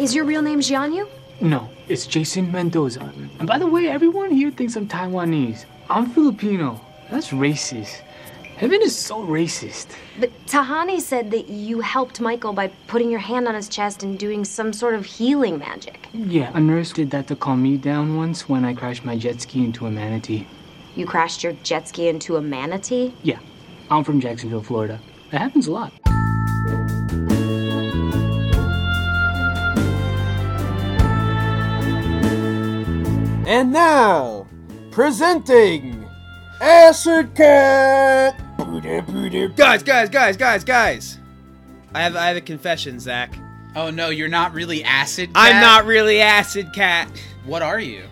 Is your real name Jianyu? No, it's Jason Mendoza. And by the way, everyone here thinks I'm Taiwanese. I'm Filipino. That's racist. Heaven is so racist. But Tahani said that you helped Michael by putting your hand on his chest and doing some sort of healing magic. Yeah, a nurse did that to calm me down once when I crashed my jet ski into a manatee. You crashed your jet ski into a manatee? Yeah, I'm from Jacksonville, Florida. That happens a lot. And now, presenting Acid Cat. Guys, guys, guys, guys, guys. I have I have a confession, Zach. Oh no, you're not really acid. I'm not really Acid Cat. What are you?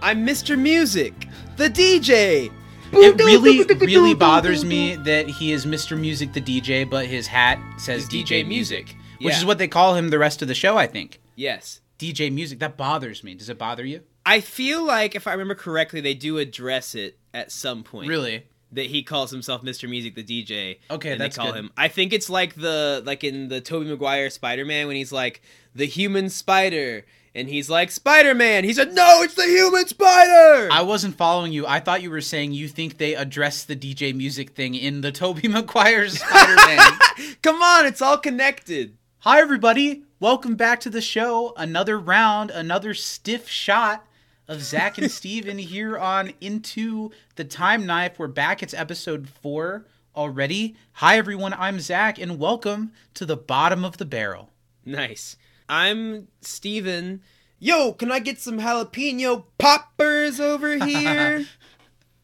I'm Mr. Music, the DJ. It really, really bothers me that he is Mr. Music the DJ, but his hat says He's DJ, DJ Music, Music. which Yeah. is what they call him the rest of the show. I think Yes. DJ Music. That bothers me. Does it bother you? I feel like if I remember correctly, they do address it at some point. Really? That he calls himself Mr. Music, the DJ. Okay, and that's they call good. him. I think it's like the like in the Tobey Maguire Spider-Man when he's like the human spider, and he's like Spider-Man. He said, "No, it's the human spider." I wasn't following you. I thought you were saying you think they addressed the DJ Music thing in the Toby Maguire's Spider-Man. Come on, it's all connected. Hi, everybody. Welcome back to the show. Another round, another stiff shot of Zach and Steven here on Into the Time Knife. We're back. It's episode four already. Hi, everyone. I'm Zach, and welcome to the bottom of the barrel. Nice. I'm Steven. Yo, can I get some jalapeno poppers over here?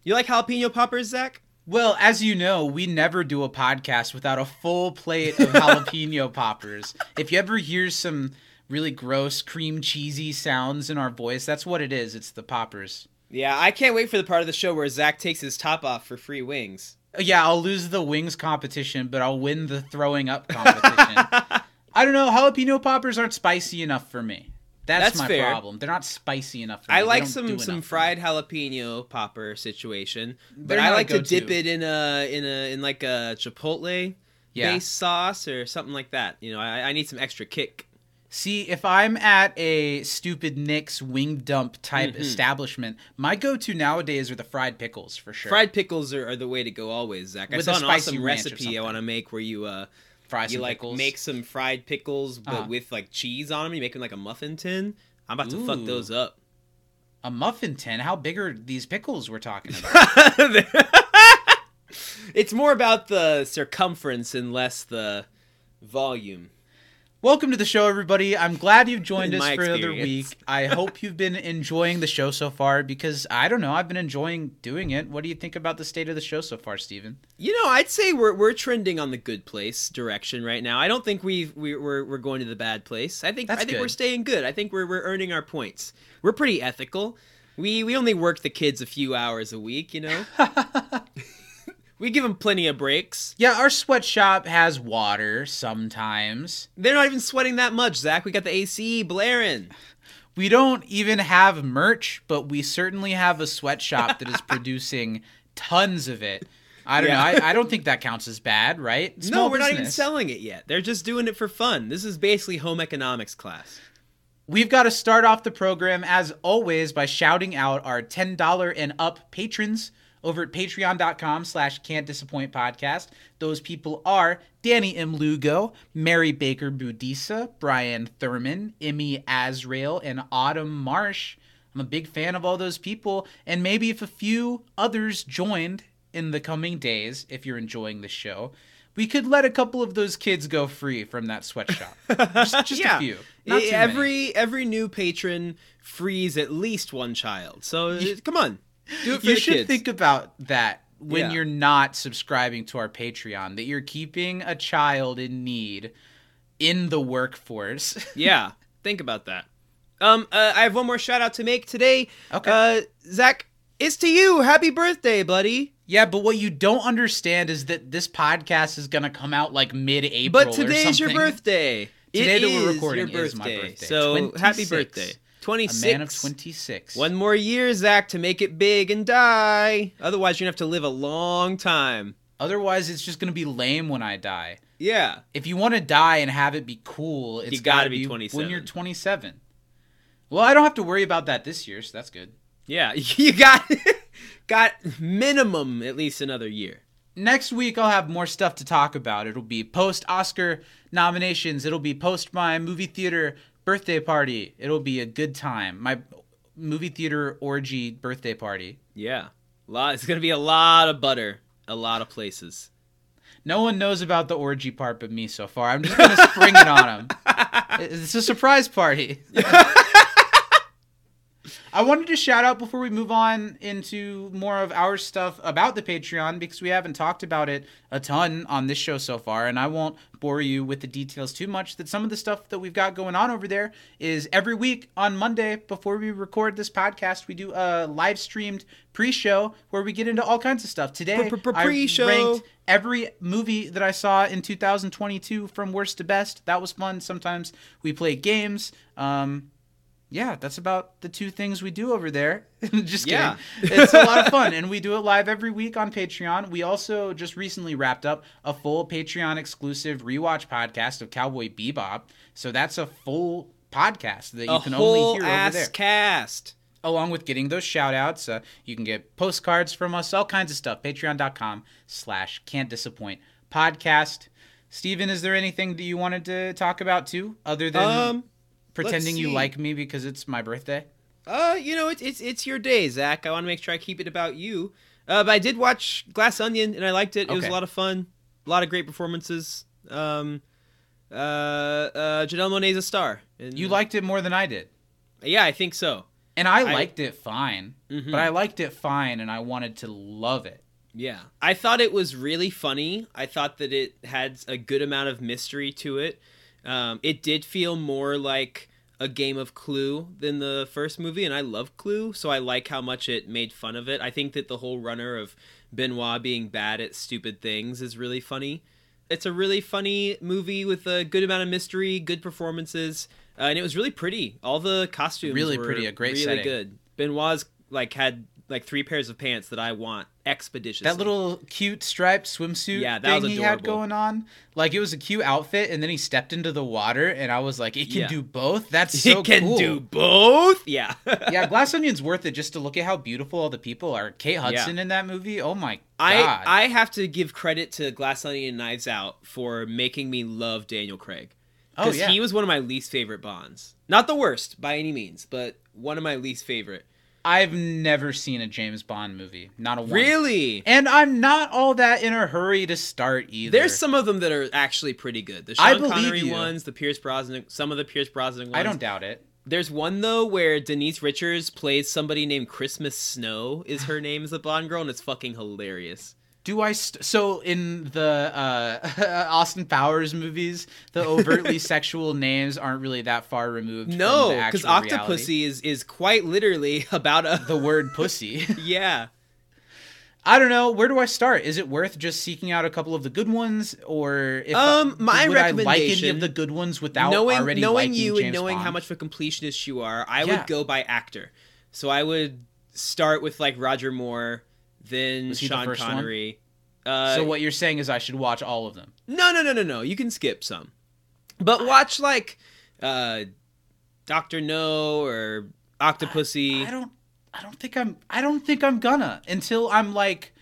you like jalapeno poppers, Zach? Well, as you know, we never do a podcast without a full plate of jalapeno poppers. If you ever hear some really gross cream cheesy sounds in our voice, that's what it is. It's the poppers. Yeah, I can't wait for the part of the show where Zach takes his top off for free wings. Uh, yeah, I'll lose the wings competition, but I'll win the throwing up competition. I don't know. Jalapeno poppers aren't spicy enough for me. That's, That's my fair. problem. They're not spicy enough for me. I like some some fried jalapeno popper situation, but I like to dip it in a in a in like a chipotle Yeah. base sauce or something like that. You know, I, I need some extra kick. See, if I'm at a stupid Nick's wing dump type Mm-hmm. establishment, my go-to nowadays are the fried pickles for sure. Fried pickles are, are the way to go always, Zach. I With saw an awesome recipe I want to make where you uh fry you like pickles. make some fried pickles but Uh-huh. with like cheese on them. You make them like a muffin tin. I'm about to fuck those up. a muffin tin. How big are these pickles we're talking about? it's more about the circumference and less the volume. Welcome to the show, everybody. I'm glad you've joined us for another week. I hope you've been enjoying the show so far because I don't know, I've been enjoying doing it. What do you think about the state of the show so far, Steven? You know, I'd say we're we're trending on the good place direction right now. I don't think we've we, we're we're going to the bad place. I think That's I think good. we're staying good. I think we're we're earning our points. We're pretty ethical. We we only work the kids a few hours a week. You know, we give them plenty of breaks. Yeah, our sweatshop has water sometimes. They're not even sweating that much, Zach. We got the AC blaring. We don't even have merch, but we certainly have a sweatshop that is producing tons of it. I don't Yeah. know. I, I don't think that counts as bad, right? no, we're not even selling it yet. They're just doing it for fun. This is basically home economics class. We've got to start off the program as always by shouting out our $10 and up patrons over at patreon.com slash can't disappoint podcast. Those people are Danny M. Lugo, Mary Baker Budisa, Brian Thurman, Emmy Azrael, and Autumn Marsh. I'm a big fan of all those people, and maybe if a few others joined in the coming days, if you're enjoying the show, we could let a couple of those kids go free from that sweatshop. Just, just a few. Many. every every new patron frees at least one child. So come on, do it for you the should kids. think about that when Yeah. you're not subscribing to our Patreon, that you're keeping a child in need in the workforce. yeah, think about that. Um, uh, I have one more shout out to make today. Okay. Uh, Zach, it's to you. Happy birthday, buddy. yeah, but what you don't understand is that this podcast is gonna come out like mid-April. But or today's your birthday. Today It that we're recording your is my birthday. birthday. So happy 26. A man of 26. One more year, Zach, to make it big and die. Otherwise, you're gonna have to live a long time. Otherwise, it's just gonna be lame when I die. Yeah. If you want to die and have it be cool, it's gotta gotta be be 27. when you're 27. Well, I don't have to worry about that this year, so that's good. Yeah. You got got minimum at least another year. next week I'll have more stuff to talk about. It'll be post Oscar nominations. It'll be post my movie theater birthday party. It'll be a good time. My movie theater orgy birthday party. Yeah. Lot it's gonna be a lot of butter. A lot of places. No one knows about the orgy part but me so far. I'm just gonna spring it on them. It's a surprise party. I wanted to shout out before we move on into more of our stuff about the Patreon because we haven't talked about it a ton on this show so far, and I won't bore you with the details too much. That some of the stuff that we've got going on over there is every week on Monday before we record this podcast, we do a live streamed pre show where we get into all kinds of stuff. Today, I Pre-pre-pre-show. ranked every movie that I saw in 2022 from worst to best. That was fun. Sometimes we play games. Um, yeah, that's about the two things we do over there. just kidding. Yeah. it's a lot of fun, and we do it live every week on Patreon. We also just recently wrapped up a full Patreon exclusive rewatch podcast of Cowboy Bebop. So that's a full podcast that you a can only hear over ass there cast. along with getting those shout outs uh, you can get postcards from us all kinds of stuff patreon.com slash can't disappoint podcast steven is there anything that you wanted to talk about too other than Um pretending you like me because it's my birthday Uh, you know, it's it's it's your day, Zach. I want to make sure I keep it about you. Uh, but I did watch Glass Onion and I liked it. It was a lot of fun. A lot of great performances. Um, uh, uh, Janelle Monae's a star. And, you liked it more than i did Yeah, I think so. and i, I- liked it fine Mhm. but i liked it fine and i wanted to love it Yeah. I thought it was really funny. I thought that it had a good amount of mystery to it. Um, it did feel more like a game of Clue than the first movie, and I love Clue, so I like how much it made fun of it. I think that the whole runner of Benoit being bad at stupid things is really funny. It's a really funny movie with a good amount of mystery, good performances, uh, and it was really pretty. All the costumes Really were pretty, a great really setting. good. Benoit's like had like three pairs of pants that I want expeditiously. that little cute striped swimsuit Yeah, that thing he had going on like it was a cute outfit and then he stepped into the water and i was like it can Yeah. do both that's so it can cool. do both. Yeah. yeah, Glass Onion's worth it just to look at how beautiful all the people are. Kate Hudson in that movie. Oh my I god. I I have to give credit to Glass Onion and Knives Out for making me love Daniel Craig. oh Because yeah. he was one of my least favorite Bonds. Not the worst by any means, but one of my least favorite. I've never seen a James Bond movie. Not a one. Really? And I'm not all that in a hurry to start either. There's some of them that are actually pretty good. The I Sean believe Connery you. ones, the Pierce Brosnan, some of the Pierce Brosnan ones. I don't doubt it. There's one though where Denise Richards plays somebody named Christmas Snow. Is her name as the blonde girl, and it's fucking hilarious. Do I st- so in the uh, Austin Powers movies, the overtly sexual names aren't really that far removed. No, because reality. Octopussy is is quite literally about a The word pussy. yeah. I don't know. Where do I start? Is it worth just seeking out a couple of the good ones, or if Um, my would I like any recommendation- of the good ones without knowing already knowing you James and knowing how much of a completionist you are, I Yeah. would go by actor. So I would start with like Roger Moore, then the Sean one? Connery. Uh, so what you're saying is I should watch all of them. No, no, no, no, no. You can skip some, but watch like uh, Doctor No or Octopussy. I don't. I don't think I'm. I don't think I'm gonna until I'm like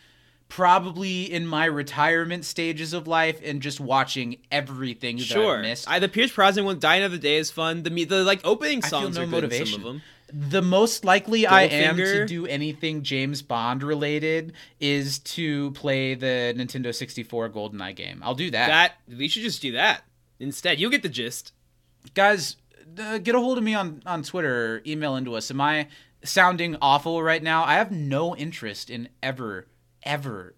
probably in my retirement stages of life and just watching everything that Sure. I've missed. I, the Pierce Brosnan one, "Die Another Day" is fun. The the like opening I songs no are good in some of them. The most likely I am to do anything James Bond related is to play the Nintendo 64 GoldenEye game. I'll do that. That we should just do that instead. You'll get the gist. Guys, uh, get a hold of me on on Twitter or email into us. Am I sounding awful right now? I have no interest in ever ever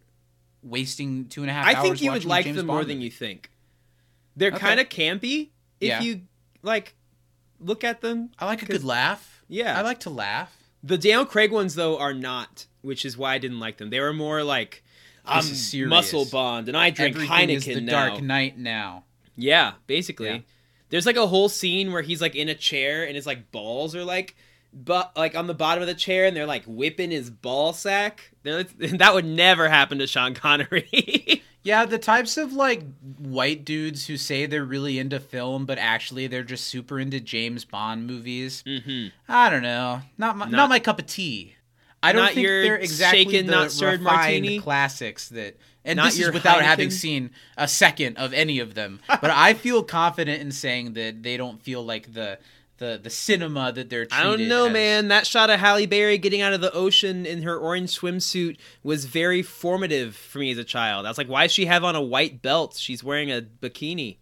wasting two and a half I hours think you would like James them more than you think. They're Okay. kind of campy if Yeah. you like look at them. I like a good laugh. Yeah. I like to laugh. The Daniel Craig ones though are not, which is why I didn't like them. They were more like I'm serious. muscle bond and I drink Everything Heineken is the now. Dark Knight now. Yeah, basically. Yeah. There's like a whole scene where he's like in a chair and his like balls are like but like on the bottom of the chair and they're like whipping his ball sack. They're, that would never happen to Sean Connery. Yeah, the types of like white dudes who say they're really into film, but actually they're just super into James Bond movies. Mm-hmm. I don't know, not my, not, Not- my cup of tea. I don't think they're exactly shaken, the not refined martini? classics that. And Not this is without having seen a second of any of them. but I feel confident in saying that they don't feel like the the the cinema that they're. I don't know, as. man. That shot of Halle Berry getting out of the ocean in her orange swimsuit was very formative for me as a child. I was like, why does she have on a white belt? She's wearing a bikini.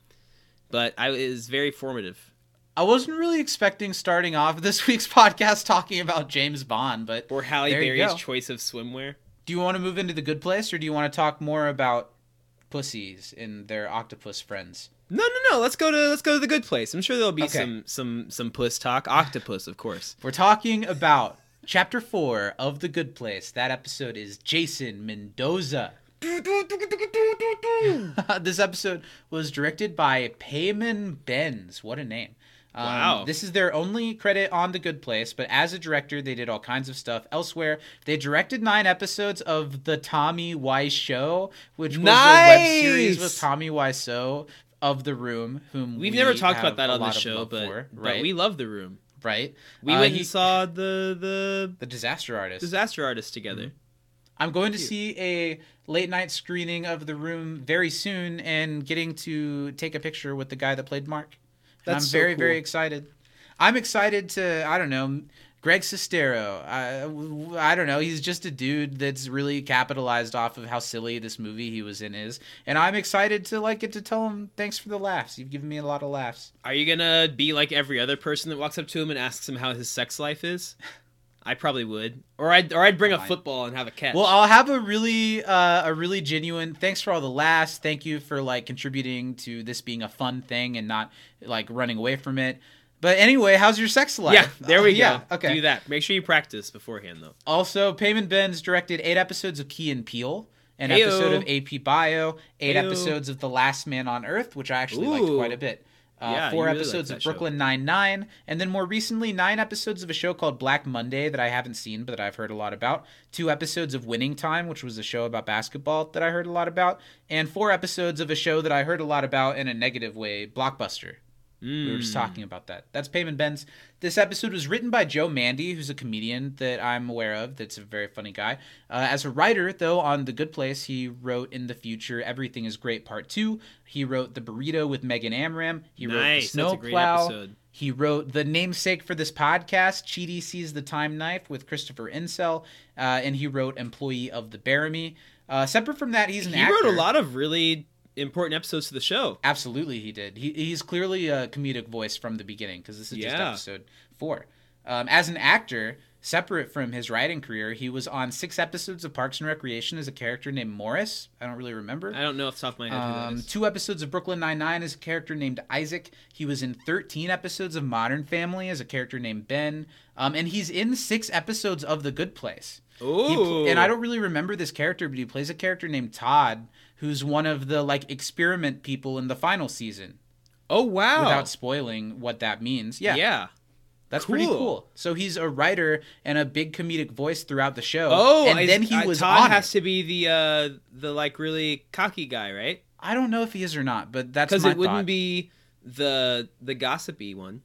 But I it was very formative. I wasn't really expecting starting off this week's podcast talking about James Bond, but Or Halle There you Berry's go. choice of swimwear. Do you want to move into the good place, or do you want to talk more about pussies and their octopus friends? No, no, no. Let's go to let's go to the good place. I'm sure there'll be Okay. some some some puss talk. Octopus, of course. We're talking about chapter four of the good place. That episode is Jason Mendoza. this episode was directed by Payman Benz. What a name. Um, Wow. This is their only credit on The Good Place, but as a director, they did all kinds of stuff elsewhere. They directed nine episodes of The Tommy Wise Show, which was a web series Nice! with Tommy Wiseau of The Room, whom We've we never talked about that on the show, but, for, but right? we love the room. right? We Uh, went he- and saw the the The Disaster Artist. disaster artist together. I'm going to see a late night screening of The Room very soon and getting to take a picture with the guy that played Mark. And That's I'm so very, very excited. I'm excited to, I don't know, Greg Sestero. I, I don't know. He's just a dude that's really capitalized off of how silly this movie he was in is. And I'm excited to like get to tell him thanks for the laughs. You've given me a lot of laughs. Are you gonna be like every other person that walks up to him and asks him how his sex life is? I probably would, or I'd or I'd bring a football and have a catch. Well, I'll have a really, uh, a really genuine. Thanks for all the laughs. Thank you for like contributing to this being a fun thing and not like running away from it. But anyway, how's your sex life? yeah, there we Uh, go. Yeah, okay. do that. Make sure you practice beforehand, though. Also, Payman Benz directed eight episodes of Key and Peele, an episode of AP Bio, eight episodes of The Last Man on Earth, which I actually liked quite a bit. Uh, Yeah, four really episodes of. Brooklyn Nine Nine, and then more recently nine episodes of a show called Black Monday that I haven't seen but that I've heard a lot about. Two episodes of Winning Time, which was a show about basketball that I heard a lot about, and four episodes of a show that I heard a lot about in a negative way, Blockbuster. We were just Mm. talking about that. That's Payman Benz. This episode was written by Joe Mande, who's a comedian that I'm aware of. That's a very funny guy. Uh, as a writer, though, on The Good Place, he wrote In the Future, Everything is Great Part 2. He wrote The Burrito with Megan Amram. He wrote Nice, The a great Snowplow. episode. He wrote the namesake for this podcast, Chidi Sees the Time Knife with Christopher Encell. Uh, and he wrote Employee of the Bearimy. Uh, separate from that, he's an actor. He actor. wrote a lot of really important episodes to the show. Absolutely, he did. He, he's clearly a comedic voice from the beginning because this is just episode four. Um, as an actor, separate from his writing career, he was on six episodes of Parks and Recreation as a character named Morris. I don't really remember. I don't know off the top of my head Um, two episodes of Brooklyn Nine Nine as a character named Isaac. He was in 13 episodes of Modern Family as a character named Ben. Um, and he's in six episodes of The Good Place. He and I don't really remember this character, but he plays a character named Todd, who's one of the like experiment people in the final season. Oh wow. Without spoiling what that means, yeah, yeah. that's pretty cool. cool. So he's a writer and a big comedic voice throughout the show. Oh, and I- then he I- was Todd on has it. to be the uh the like really cocky guy, right? I don't know if he is or not, but that's Because it wouldn't be the the gossipy one.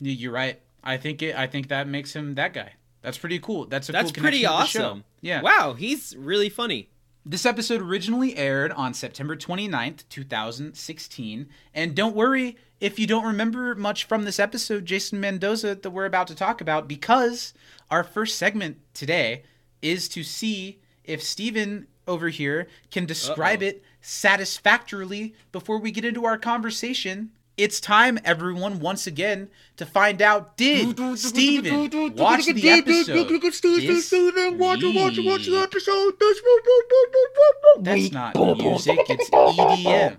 You're right. I think it. I think that makes him that guy. That's pretty cool. That's a That's cool pretty connection to the show. awesome. Yeah. Wow, he's really funny. This episode originally aired on September 29th, 2016. And don't worry if you don't remember much from this episode, Jason Mendoza, that we're about to talk about, because our first segment today is to see if Steven over here can describe Uh-oh. it satisfactorily before we get into our conversation. It's time, everyone, once again, to find out did Steven watch the episode? this week? That's not music, it's E EDM.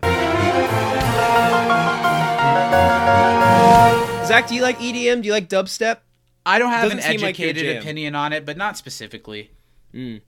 Zach, do you like EDM? Do you like dubstep? I don't have an Doesn't seem like your educated jam. opinion on it, but not specifically. Mm.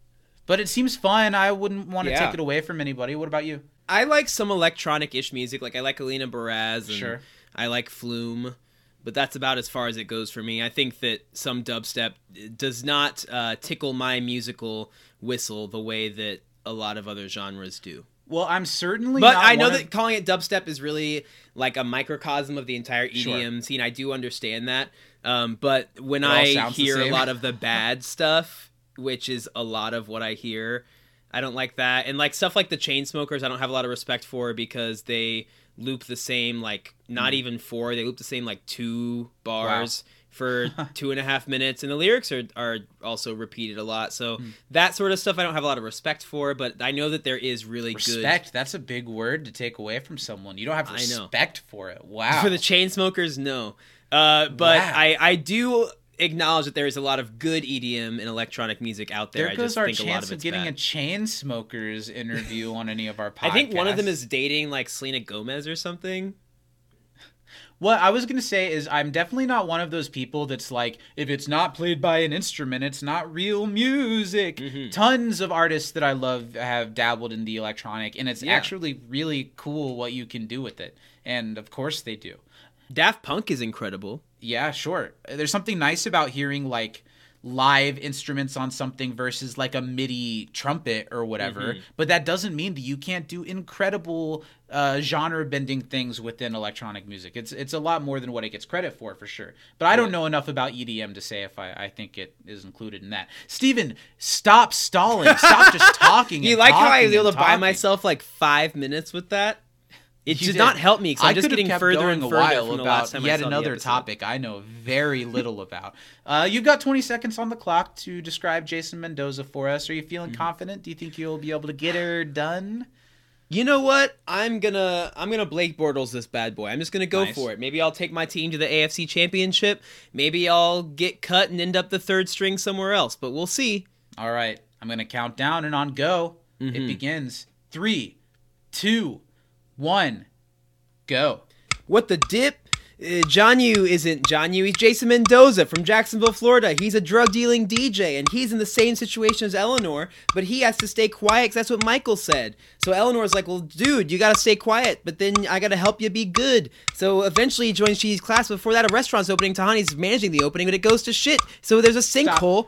But it seems fun. I wouldn't want to Yeah. take it away from anybody. What about you? I like some electronic-ish music. Like I like Alina Baraz and Sure. I like Flume, but that's about as far as it goes for me. I think that some dubstep does not uh, tickle my musical whistle the way that a lot of other genres do. Well, I'm certainly. But I know that of- calling it dubstep is really like a microcosm of the entire Sure. EDM scene. I do understand that. Um, but when I hear a lot of the bad stuff, which is a lot of what I hear, I don't like that. And like stuff like the Chainsmokers, I don't have a lot of respect for because they loop the same like not even four, they loop the same like two bars. For two and a half minutes, and the lyrics are, are also repeated a lot. So Hmm. that sort of stuff I don't have a lot of respect for, but I know that there is really good respect. That's a big word to take away from someone. You don't have respect for it. Wow. for the Chainsmokers. No, uh, but Wow. I I do acknowledge that there is a lot of good EDM and electronic music out there. there I goes just our think a lot chance of of getting a Chainsmokers interview on any of our podcasts. I think one of them is dating like Selena Gomez or something. What I was gonna say is I'm definitely not one of those people that's like, if it's not played by an instrument, it's not real music. Mm-hmm. Tons of artists that I love have dabbled in the electronic, and it's Yeah. actually really cool what you can do with it. And of course they do. Daft Punk is incredible. Yeah, sure. There's something nice about hearing like live instruments on something versus like a MIDI trumpet or whatever. But that doesn't mean that you can't do incredible uh, genre bending things within electronic music. It's it's a lot more than what it gets credit for, for sure. But I don't know enough about EDM to say if I, I think it is included in that. Steven, stop stalling. Stop just talking. You like how I was able to buy myself like five minutes with that? It did, did. not help me because I I'm just getting further and a further while from the about last time I yet saw another topic I know very little about. Uh, you've got 20 seconds on the clock to describe Jason Mendoza for us. Are you feeling Mm-hmm. confident? Do you think you'll be able to get her done? You know what? I'm gonna I'm gonna Blake Bortles this bad boy. I'm just gonna go Nice. for it. Maybe I'll take my team to the AFC Championship. Maybe I'll get cut and end up the third string somewhere else. But we'll see. All right, I'm going to count down and on go. Mm-hmm. It begins. Three, two, one, go. What the dip? Uh, John Yu isn't John Yu. He's Jason Mendoza from Jacksonville, Florida. He's a drug dealing DJ, and he's in the same situation as Eleanor, but he has to stay quiet because that's what Michael said. So Eleanor's like, "Well, dude, you gotta stay quiet, but then I gotta help you be good." So eventually, he joins G's class. Before that, a restaurant's opening. Tahani's managing the opening, but it goes to shit. So there's a sinkhole.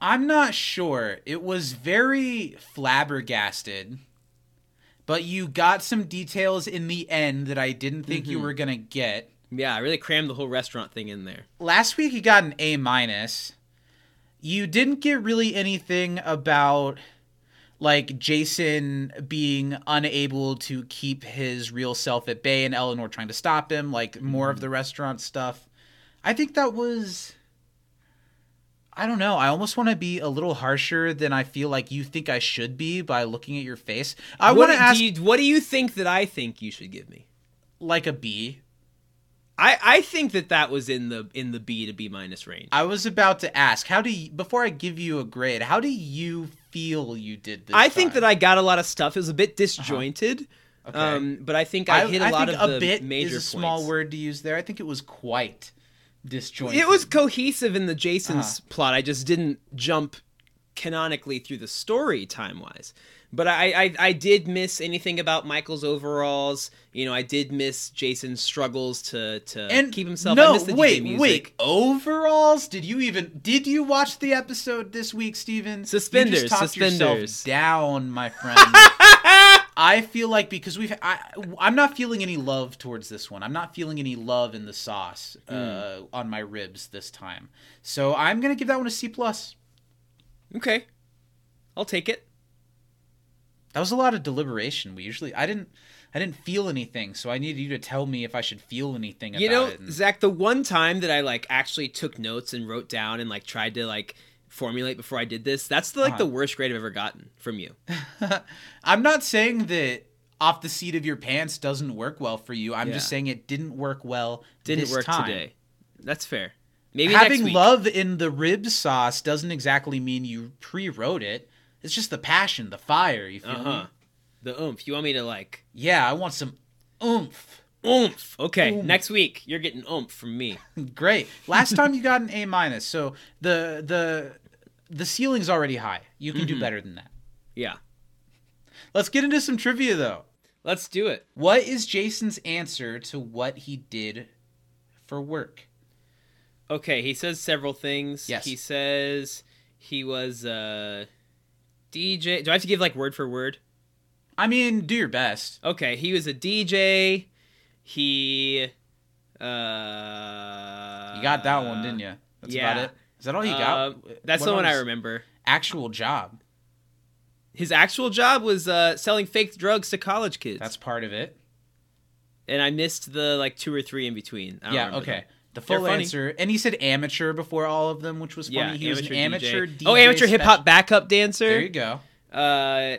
I'm not sure. It was very flabbergasted. But you got some details in the end that I didn't think Mm-hmm. you were going to get. Yeah, I really crammed the whole restaurant thing in there. last week you got an A minus. You didn't get really anything about like Jason being unable to keep his real self at bay and Eleanor trying to stop him, like more of the restaurant stuff. I think that was I don't know. I almost want to be a little harsher than I feel like you think I should be by looking at your face. I want to do ask you, what do you think that I think you should give me? like a B. I, I think that that was in the in the B to B minus range. I was about to ask, how do you, before I give you a grade, how do you feel you did this? I think that I got a lot of stuff. It was a bit disjointed, Okay. um, but I think I, hit a lot think of a the bit major is a small word to use there. I think it was quite disjointed. It was cohesive in the Jason's Uh-huh. plot. I just didn't jump canonically through the story time wise. But I, I I did miss anything about Michael's overalls. You know, I did miss Jason's struggles to to and keep himself. I No, missed the DJ wait, music. wait. Overalls? Did you even did you watch the episode this week, Steven? Suspenders, You just suspenders. down, my friend. I feel like because we've I I'm not feeling any love towards this one. I'm not feeling any love in the sauce Hmm. uh, on my ribs this time. So I'm gonna give that one a C plus. Okay, I'll take it. That was a lot of deliberation. We usually I didn't I didn't feel anything, so I needed you to tell me if I should feel anything You about know, and- Zach, the one time that I like actually took notes and wrote down and like tried to like formulate before I did this, that's the, like Uh-huh. the worst grade I've ever gotten from you. I'm not saying that off the seat of your pants doesn't work well for you. I'm just saying it didn't work well. Didn't work time. today. That's fair. Maybe Having love in the rib sauce doesn't exactly mean you pre-wrote it. It's just the passion, the fire. You feel Uh huh. me? The oomph. You want me to like Yeah, I want some oomph. Oomph? Okay, Oomph. next week you're getting oomph from me. Great. Last time you got an A minus, so the the the ceiling's already high. You can Mm-hmm. do better than that. Yeah, Let's get into some trivia though. let's do it. What is Jason's answer to what he did for work? Okay, he says several things. Yes. He says he was uh DJ. Do I have to give like word for word? I mean, do your best. Okay, he was a DJ. He uh You got that one, didn't you? That's yeah. about it. Is that all you Uh, got? that's What the one I remember. Actual job. His actual job was uh, selling fake drugs to college kids. That's part of it. and I missed the like two or three in between. I don't Yeah. Okay. them. The They're full funny. answer, and he said amateur before all of them, which was funny. Yeah, he was an amateur DJ. oh, amateur hip hop backup dancer. There you go. Uh,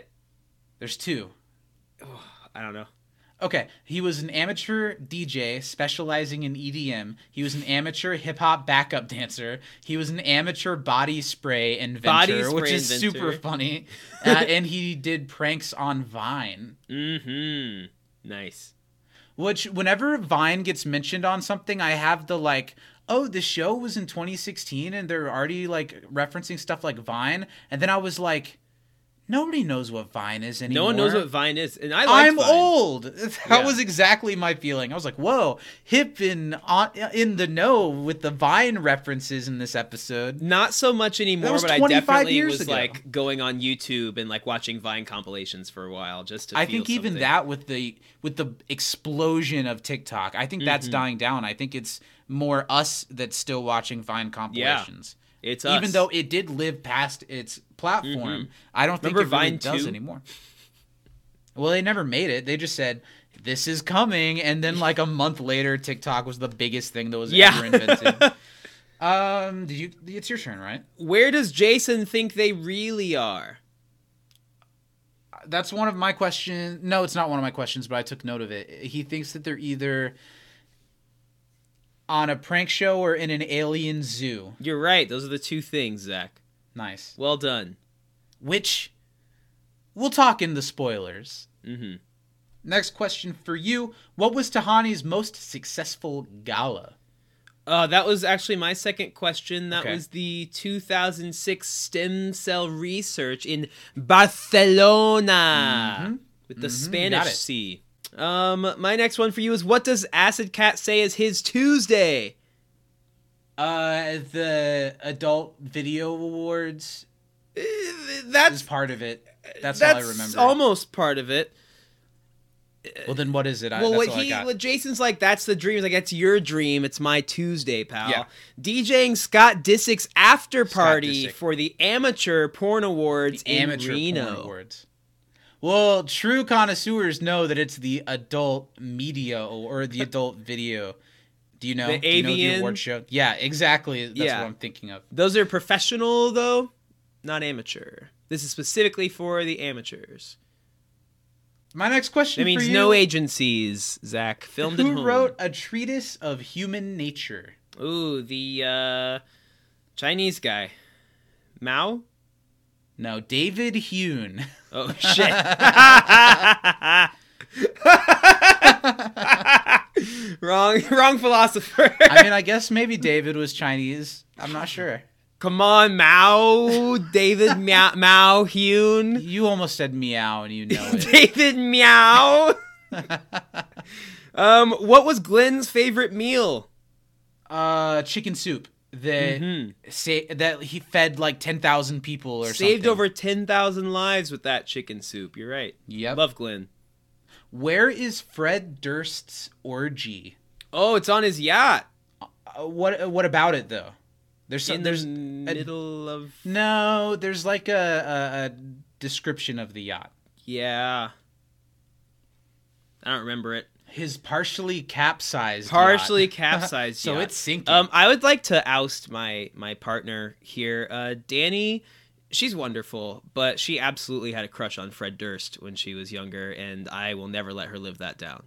There's two. I don't know. Okay, he was an amateur DJ specializing in EDM. He was an amateur hip hop backup dancer. He was an amateur body spray inventor, Body spray which is inventor. super funny. Uh, and he did pranks on Vine. Mm-hmm. Nice. Which, whenever Vine gets mentioned on something, I have the like, oh, the show was in 2016 and they're already like referencing stuff like Vine. And then I was like, nobody knows what Vine is anymore. No one knows what Vine is, and I like I'm Vine. old. That Yeah. was exactly my feeling. I was like, "Whoa, hip and on, in the know with the Vine references in this episode." Not so much anymore, was but I definitely was ago. like going on YouTube and like watching Vine compilations for a while just to. I think even something. that with the with the explosion of TikTok, I think that's Mm-hmm. dying down. I think it's more us that's still watching Vine compilations. It's Even though it did live past its platform, I don't think Remember it really Vine does 2? anymore. Well, they never made it. They just said this is coming, and then like a month later, TikTok was the biggest thing that was Yeah. ever invented. um, did you? It's your turn, right? where does Jason think they really are? That's one of my questions. No, it's not one of my questions, but I took note of it. He thinks that they're either on a prank show or in an alien zoo. You're right. Those are the two things, Zach. Nice. Well done. Which we'll talk in the spoilers. Mm-hmm. Next question for you. What was Tahani's most successful gala? Uh, that was actually my second question. That Okay. was the 2006 stem cell research in Barcelona with the got Spanish it. Um, my next one for you is what does Acid Cat say is his Tuesday? Uh, the Adult Video Awards Uh, That's part of it. That's, that's all I remember. almost part of it. well, then what is it? I, Well, that's what he, what Jason's like, that's the dream. He's like, that's your dream. It's my Tuesday, pal. Yeah. DJing Scott Disick's after Scott party Disick. for the Amateur Porn Awards in amateur Reno. porn awards. Well, true connoisseurs know that it's the adult media or the adult video. Do you know? The Do you know the award show? Yeah, exactly. That's Yeah. what I'm thinking of. Those are professional though, not amateur. This is specifically for the amateurs. My next question That means you, no agencies, Zach. Filmed at Who wrote a treatise of human nature? Ooh, the uh, Chinese guy, Mao. No, David Hume. Oh shit. wrong, wrong philosopher. I mean, I guess maybe David was Chinese. I'm not sure. Come on, Mao, David Mao, Mao Hune, You almost said meow, and you know it. David Meow. um, what was Glenn's favorite meal? uh, chicken soup that Mhm. say that he fed like ten thousand people or Saved something. over ten thousand lives with that chicken soup. You're right. Yep. Love Glenn. Where is Fred Durst's orgy? Oh, it's on his yacht Uh, what What about it though? There's some, in there's the middle of no there's like a, a, a description of the yacht. yeah. I don't remember it. His partially capsized. Partially yacht. capsized. so yacht. it's sinking. Um, I would like to oust my my partner here, uh, Danny. She's wonderful, but she absolutely had a crush on Fred Durst when she was younger, and I will never let her live that down.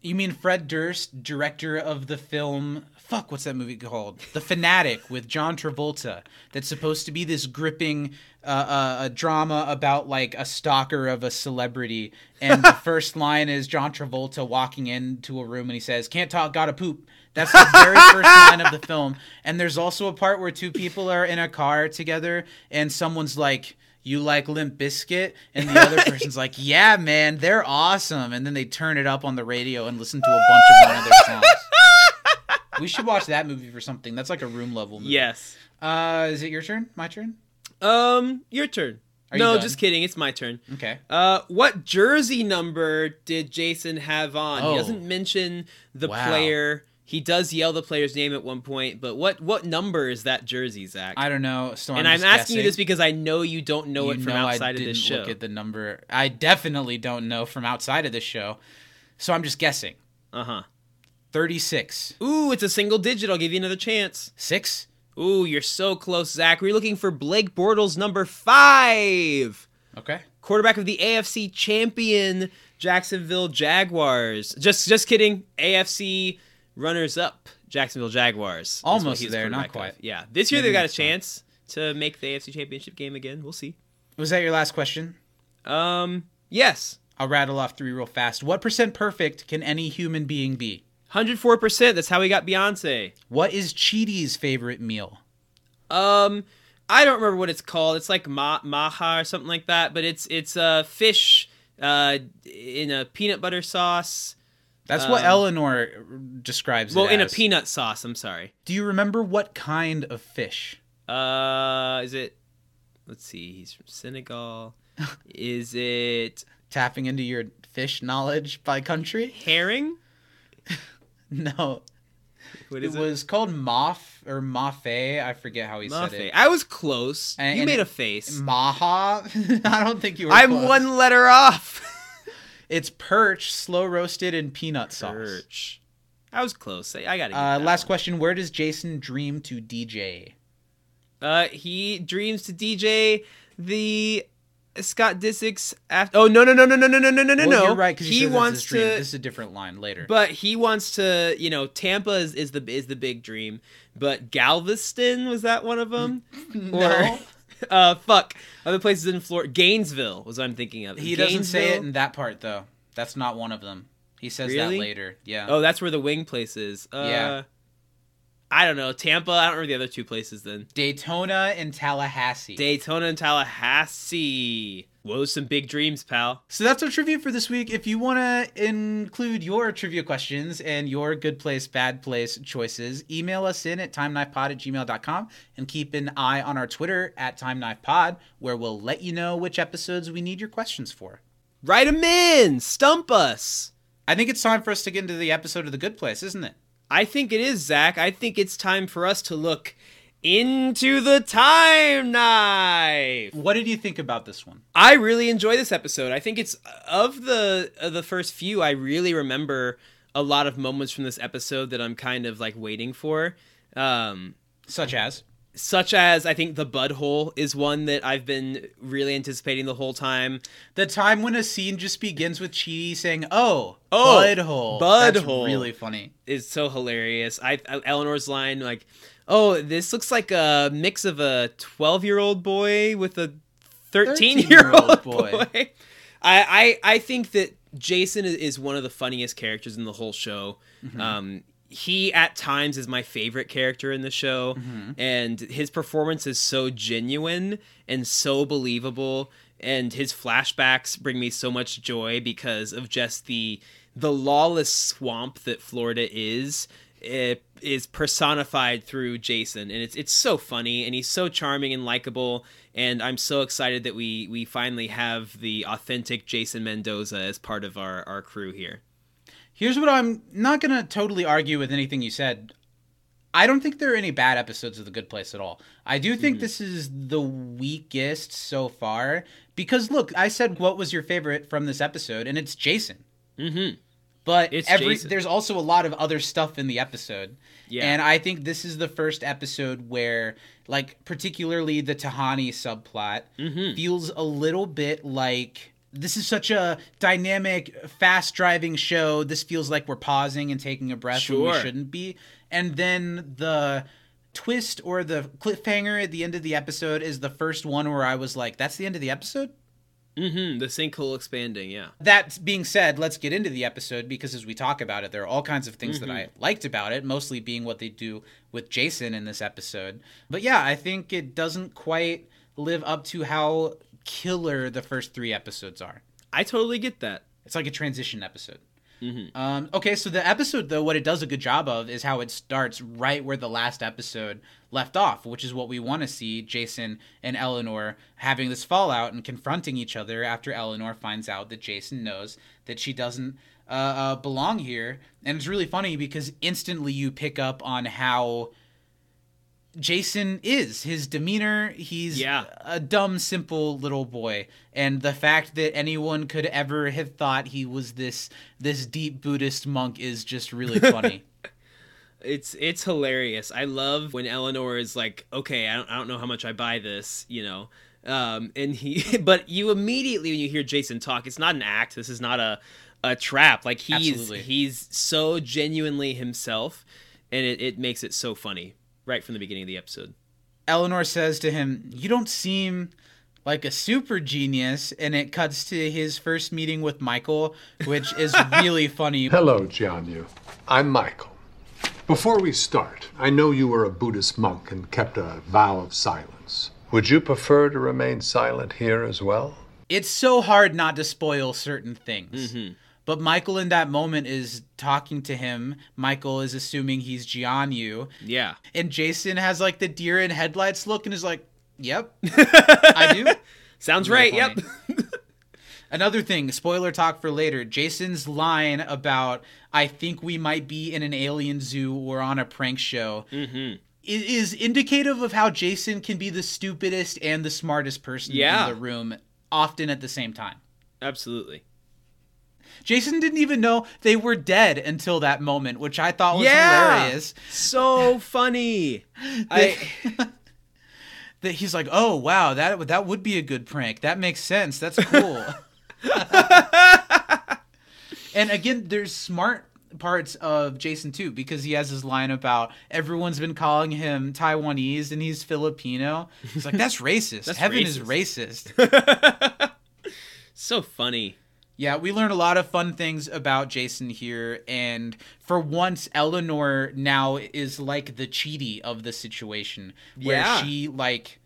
You mean Fred Durst, director of the film? Fuck, what's that movie called? The Fanatic with John Travolta. That's supposed to be this gripping uh, uh, drama about like a stalker of a celebrity. And the first line is John Travolta walking into a room and he says, "Can't talk, gotta poop." That's the very first line of the film. And there's also a part where two people are in a car together and someone's like. You like Limp Bizkit, and the other person's like, "Yeah, man, they're awesome." And then they turn it up on the radio and listen to a bunch of one of their songs. we should watch that movie for something. That's like a room level movie. Yes. Uh, is it your turn? My turn? Um, your turn. Are no, just kidding. It's my turn. Okay. Uh, what jersey number did Jason have on? Oh. He doesn't mention the Wow. player. He does yell the player's name at one point, but what what number is that jersey, Zach? I don't know. So and I'm, I'm, just asking you this because I know you don't know you it from know outside of this show. look at the number. I definitely don't know from outside of this show. So I'm just guessing. Uh huh. 36. Ooh, it's a single digit. I'll give you another chance. 6? Ooh, you're so close, Zach. We're looking for Blake Bortles, number five, Okay. quarterback of the AFC champion Jacksonville Jaguars. Just, just kidding. AFC runners-up Jacksonville Jaguars. Almost there, not quarterback of. quite. Yeah, this year Maybe they've got a next time. chance to make the AFC championship game again. We'll see. Was that your last question? Um, yes, I'll rattle off three real fast. What percent perfect can any human being be? hundred four percent. That's how we got Beyonce. What is Chidi's favorite meal? Um, I don't remember what it's called. It's like ma- maha or something like that. But it's it's uh, fish uh, in a peanut butter sauce. That's what Um, Eleanor describes Well, it in a peanut sauce. I'm sorry. Do you remember what kind of fish? Uh, is it? Let's see. He's from Senegal. is it Tapping into your fish knowledge by country? herring? No. What It is it? was called Moff or Mafe. I forget how he said Mafe. it. I was close. And- you and made it- a face. Maha? I don't think you were I'm close. one letter off. It's perch, slow roasted in peanut sauce. Perch. I was close. I, I gotta. Uh, last one. question. Where does Jason dream to DJ? Uh, he dreams to DJ the Scott Disick's after. Oh no no no no no no no no no no! Well, you're right because he wants to. This is a different line later. But he wants to, you know, Tampa is, is the is the big dream. But Galveston was that one of them? No. uh, fuck. Other places in Florida. Gainesville was what I'm thinking of. he doesn't say it in that part though. That's not one of them. He says Really? that later. Yeah. Oh, that's where the wing place is. Uh, Yeah. I don't know. Tampa. I don't remember the other two places then. Daytona and Tallahassee. Daytona and Tallahassee. Whoa, some big dreams, pal. So that's our trivia for this week. If you want to include your trivia questions and your good place, bad place choices, email us in at timeknifepod at gmail.com and keep an eye on our Twitter at timeknifepod, where we'll let you know which episodes we need your questions for. Write them in. Stump us. I think it's time for us to get into the episode of The Good Place, isn't it? I think it is, Zach. I think it's time for us to look into the time knife. What did you think about this one? I really enjoy this episode. I think it's of the of the first few. I really remember a lot of moments from this episode that I'm kind of like waiting for. Um, Such as? such as I think the bud hole is one that I've been really anticipating the whole time. The time when a scene just begins with Chidi saying, "Oh, Oh, bud hole, bud That's hole. really funny." is so hilarious. I, I Eleanor's line like, "Oh, this looks like a mix of a 12-year-old boy with a 13-year-old 13-year-old boy. boy." I, I I think that Jason is- is one of the funniest characters in the whole show. Um he at times is my favorite character in the show and his performance is so genuine and so believable and his flashbacks bring me so much joy because of just the the lawless swamp that Florida is it is personified through Jason and it's it's so funny and he's so charming and likable and I'm so excited that we we finally have the authentic Jason Mendoza as part of our our crew here. Here's what I'm not going to totally argue with anything you said. I don't think there are any bad episodes of The Good Place at all. I do Mm-hmm. think this is the weakest so far because look, I said what was your favorite from this episode and it's Jason. Mhm. But It's every Jason. there's also a lot of other stuff in the episode. Yeah. And I think this is the first episode where like particularly the Tahani subplot Mm-hmm. feels a little bit like this is such a dynamic, fast driving show. This feels like we're pausing and taking a breath when we shouldn't be. And then the twist or the cliffhanger at the end of the episode is the first one where I was like, that's the end of the episode? Mhm. The sinkhole expanding, yeah. That being said, let's get into the episode because as we talk about it, there are all kinds of things that I liked about it, mostly being what they do with Jason in this episode. But yeah, I think it doesn't quite live up to how killer the first three episodes are. I totally get that. It's like a transition episode. Um, okay, so the episode though, what it does a good job of is how it starts right where the last episode left off, which is what we want to see Jason and Eleanor having this fallout and confronting each other after Eleanor finds out that Jason knows that she doesn't uh, uh, belong here. And it's really funny because instantly you pick up on how Jason is his demeanor. He's Yeah. a dumb, simple little boy, and the fact that anyone could ever have thought he was this this deep Buddhist monk is just really funny. It's it's hilarious. I love when Eleanor is like, "Okay, I don't, I don't know how much I buy this," you know. Um, and he, but you immediately when you hear Jason talk, it's not an act. This is not a a trap. Like he's Absolutely. he's so genuinely himself, and it, it makes it so funny right from the beginning of the episode. Eleanor says to him, "You don't seem like a super genius," and it cuts to his first meeting with Michael, which is really funny. Hello, Jianyu. I'm Michael. Before we start, I know you were a Buddhist monk and kept a vow of silence. Would you prefer to remain silent here as well? It's so hard not to spoil certain things. Mm-hmm. But Michael in that moment is talking to him. Michael is assuming he's Jianyu. Yeah, And Jason has like the deer in headlights look and is like, Yep, I do. sounds Really right. Yep. Another thing, spoiler talk for later. Jason's line about "I think we might be in an alien zoo or on a prank show" Mm-hmm. is indicative of how Jason can be the stupidest and the smartest person Yeah. in the room, often at the same time. Absolutely. Jason didn't even know they were dead until that moment, which I thought was Yeah. hilarious. So funny. I That he's like, "Oh wow, that that would be a good prank. That makes sense. That's cool." and again, there's smart parts of Jason too because he has his line about everyone's been calling him Taiwanese and he's Filipino. He's like, "That's racist. That's Heaven is racist." so funny. Yeah, we learned a lot of fun things about Jason here, and for once, Eleanor now is like the Chidi of the situation, where Yeah. she like,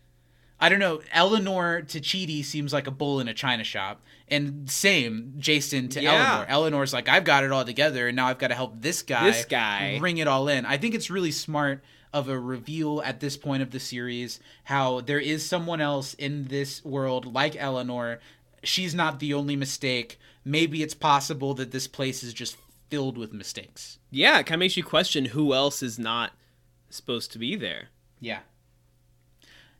I don't know, Eleanor to Chidi seems like a bull in a china shop, and same Jason to Yeah. Eleanor. Eleanor's like, I've got it all together, and now I've got to help this guy, This guy. bring it all in. I think it's really smart of a reveal at this point of the series how there is someone else in this world like Eleanor. She's not the only mistake. Maybe it's possible that this place is just filled with mistakes. Yeah, it kind of makes you question who else is not supposed to be there. Yeah.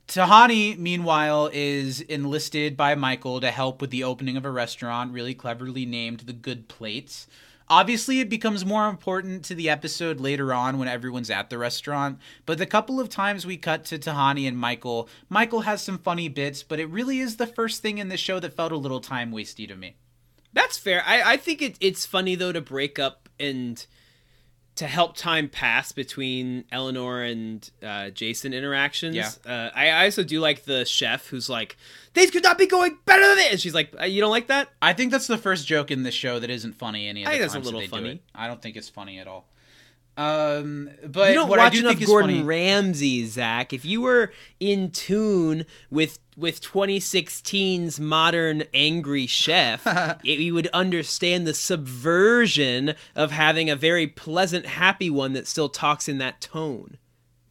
Tahani, meanwhile, is enlisted by Michael to help with the opening of a restaurant, really cleverly named the Good Plates. Obviously, it becomes more important to the episode later on when everyone's at the restaurant, but the couple of times we cut to Tahani and Michael, Michael has some funny bits, but it really is the first thing in the show that felt a little time wasty to me. That's fair. I, I think it, it's funny though to break up and to help time pass between Eleanor and uh, Jason interactions. Yeah. Uh, I, I also do like the chef who's like, "Things could not be going better than this." And she's like, uh, "You don't like that?" I think that's the first joke in this show that isn't funny any of I the think that's a times that little they do funny. it. I don't think it's funny at all. Um, but you don't what I watch do enough think is Gordon funny, Ramsay, Zach. If you were in tune with with 2016's modern angry chef, it, you would understand the subversion of having a very pleasant, happy one that still talks in that tone.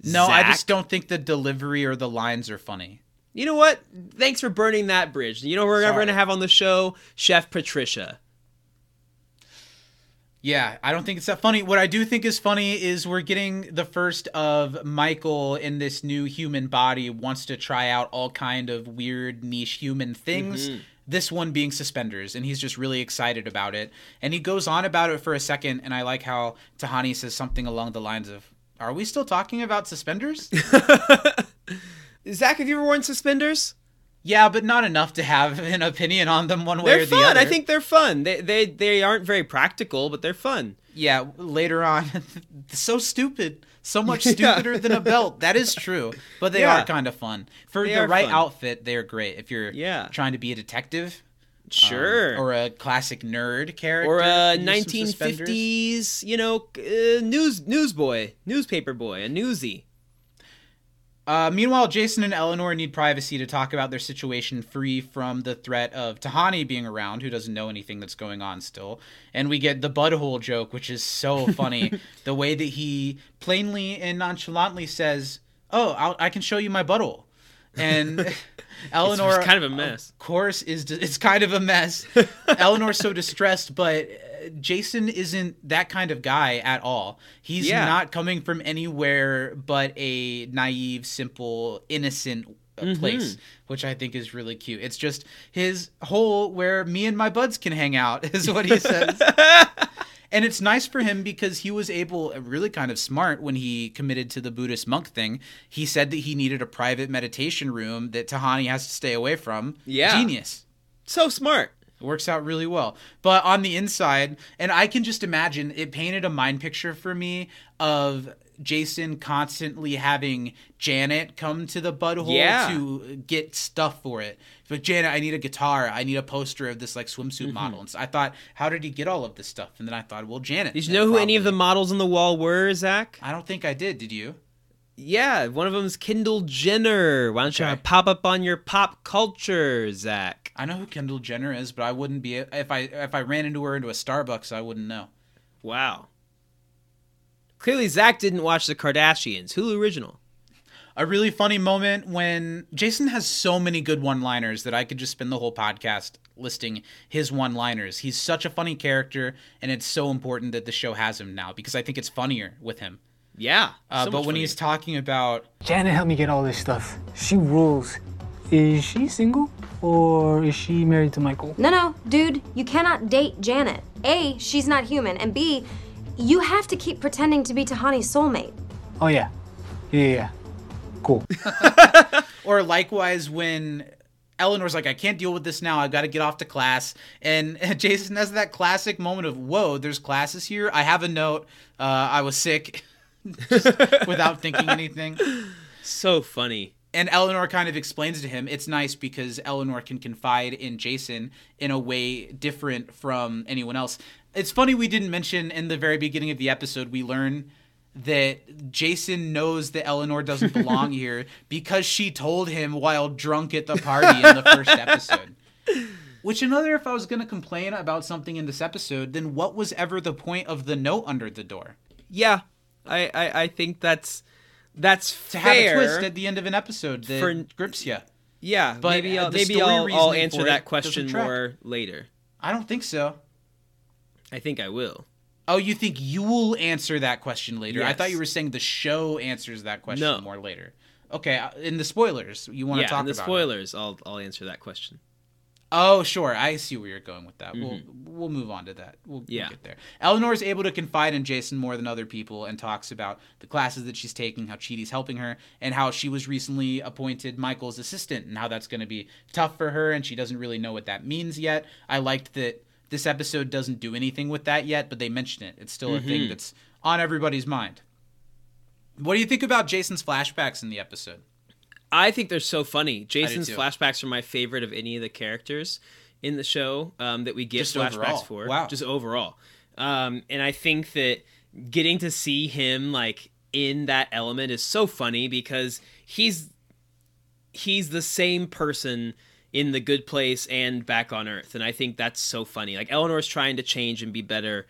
No, I Zach. just don't think the delivery or the lines are funny. You know what? Thanks for burning that bridge. You know who we're ever going to have on the show? Chef Patricia. Yeah, I don't think it's that funny. What I do think is funny is we're getting the first of Michael in this new human body wants to try out all kind of weird niche human things. Mm-hmm. This one being suspenders, and he's just really excited about it. And he goes on about it for a second, and I like how Tahani says something along the lines of, "Are we still talking about suspenders?" Zach, have you ever worn suspenders? yeah, but not enough to have an opinion on them one way They're or the fun. other. I think they're fun. They, they they aren't very practical, but they're fun. Yeah, later on, so stupid, so much Yeah. stupider than a belt. That is true, but they Yeah. are kind of fun for They the right fun. outfit. They're great if you're Yeah. trying to be a detective, um, Sure. or a classic nerd character, or a use some suspenders. 1950s, you know, uh, news newsboy, newspaper boy, a newsie. Uh, meanwhile, Jason and Eleanor need privacy to talk about their situation free from the threat of Tahani being around, who doesn't know anything that's going on still. And we get the butthole joke, which is so funny. the way that he plainly and nonchalantly says, Oh, I'll, I can show you my butthole. And Eleanor, it's kind of a mess. Of course, is it's kind of a mess. Eleanor's so distressed, but Jason isn't that kind of guy at all. He's Yeah. not coming from anywhere but a naive, simple, innocent uh, Mm-hmm. place, which I think is really cute. It's just his hole where me and my buds can hang out, is what he says. And it's nice for him because he was able, really kind of smart when he committed to the Buddhist monk thing. He said that he needed a private meditation room that Tahani has to stay away from. Yeah. Genius. So smart. It works out really well. But on the inside, and I can just imagine it painted a mind picture for me of Jason constantly having Janet come to the butthole Yeah. to get stuff for it. But Janet, I need a guitar. I need a poster of this like swimsuit Mm-hmm. model. And so I thought, how did he get all of this stuff? And then I thought, well, Janet. Did you know who any of the models on the wall were, Zach? I don't think I did. Did you? Yeah, one of them is Kendall Jenner. Why don't you pop up on your pop culture, Zach? I know who Kendall Jenner is, but I wouldn't be if I if I ran into her into a Starbucks, I wouldn't know. Wow. Clearly, Zach didn't watch The Kardashians. Hulu original. a really funny moment when Jason has so many good one-liners that I could just spend the whole podcast listing his one-liners. He's such a funny character, and it's so important that the show has him now because I think it's funnier with him. Yeah. Uh, so but when he's talking about Janet helped me get all this stuff. She rules. Is she single or is she married to Michael? No, no, dude, you cannot date Janet. A, she's not human, and B, you have to keep pretending to be Tahani's soulmate. Oh yeah, yeah, yeah. Cool. Or likewise, when Eleanor's like, I can't deal with this now. I've got to get off to class. And Jason has that classic moment of, whoa, there's classes here. I have a note. Uh, I was sick. Just without thinking anything. so funny. And Eleanor kind of explains to him it's nice because Eleanor can confide in Jason in a way different from anyone else. It's funny we didn't mention in the very beginning of the episode, we learn that Jason knows that Eleanor doesn't belong here because she told him while drunk at the party in the first episode. Which another, if I was going to complain about something in this episode, then what was ever the point of the note under the door? Yeah, I, I, I think that's that's To fair. have a twist at the end of an episode that For- grips you. yeah, but, maybe I'll, maybe I'll, I'll answer that question more later. I don't think so. I think I will. Oh, you think you will answer that question later? I thought you were saying the show answers that question No. more later. Okay, uh, in the spoilers, you want to talk in the about it. spoilers, I'll I'll answer that question. Oh, sure. I see where you're going with that. We'll we'll move on to that. We'll, we'll Mm-hmm. Get there. Eleanor is able to confide in Jason more than other people and talks about the classes that she's taking, how Chidi's helping her, and how she was recently appointed Michael's assistant, and how that's going to be tough for her, and she doesn't really know what that means yet. I liked that this episode doesn't do anything with that yet, but they mention it. It's still a Mm-hmm. thing that's on everybody's mind. What do you think about Jason's flashbacks in the episode? I think they're so funny. Jason's flashbacks are my favorite of any of the characters in the show um, that we get Just flashbacks overall. for. Wow. Just overall. Um, and I think that getting to see him like in that element is so funny because he's he's the same person in the good place and back on earth and i think that's so funny like eleanor's trying to change and be better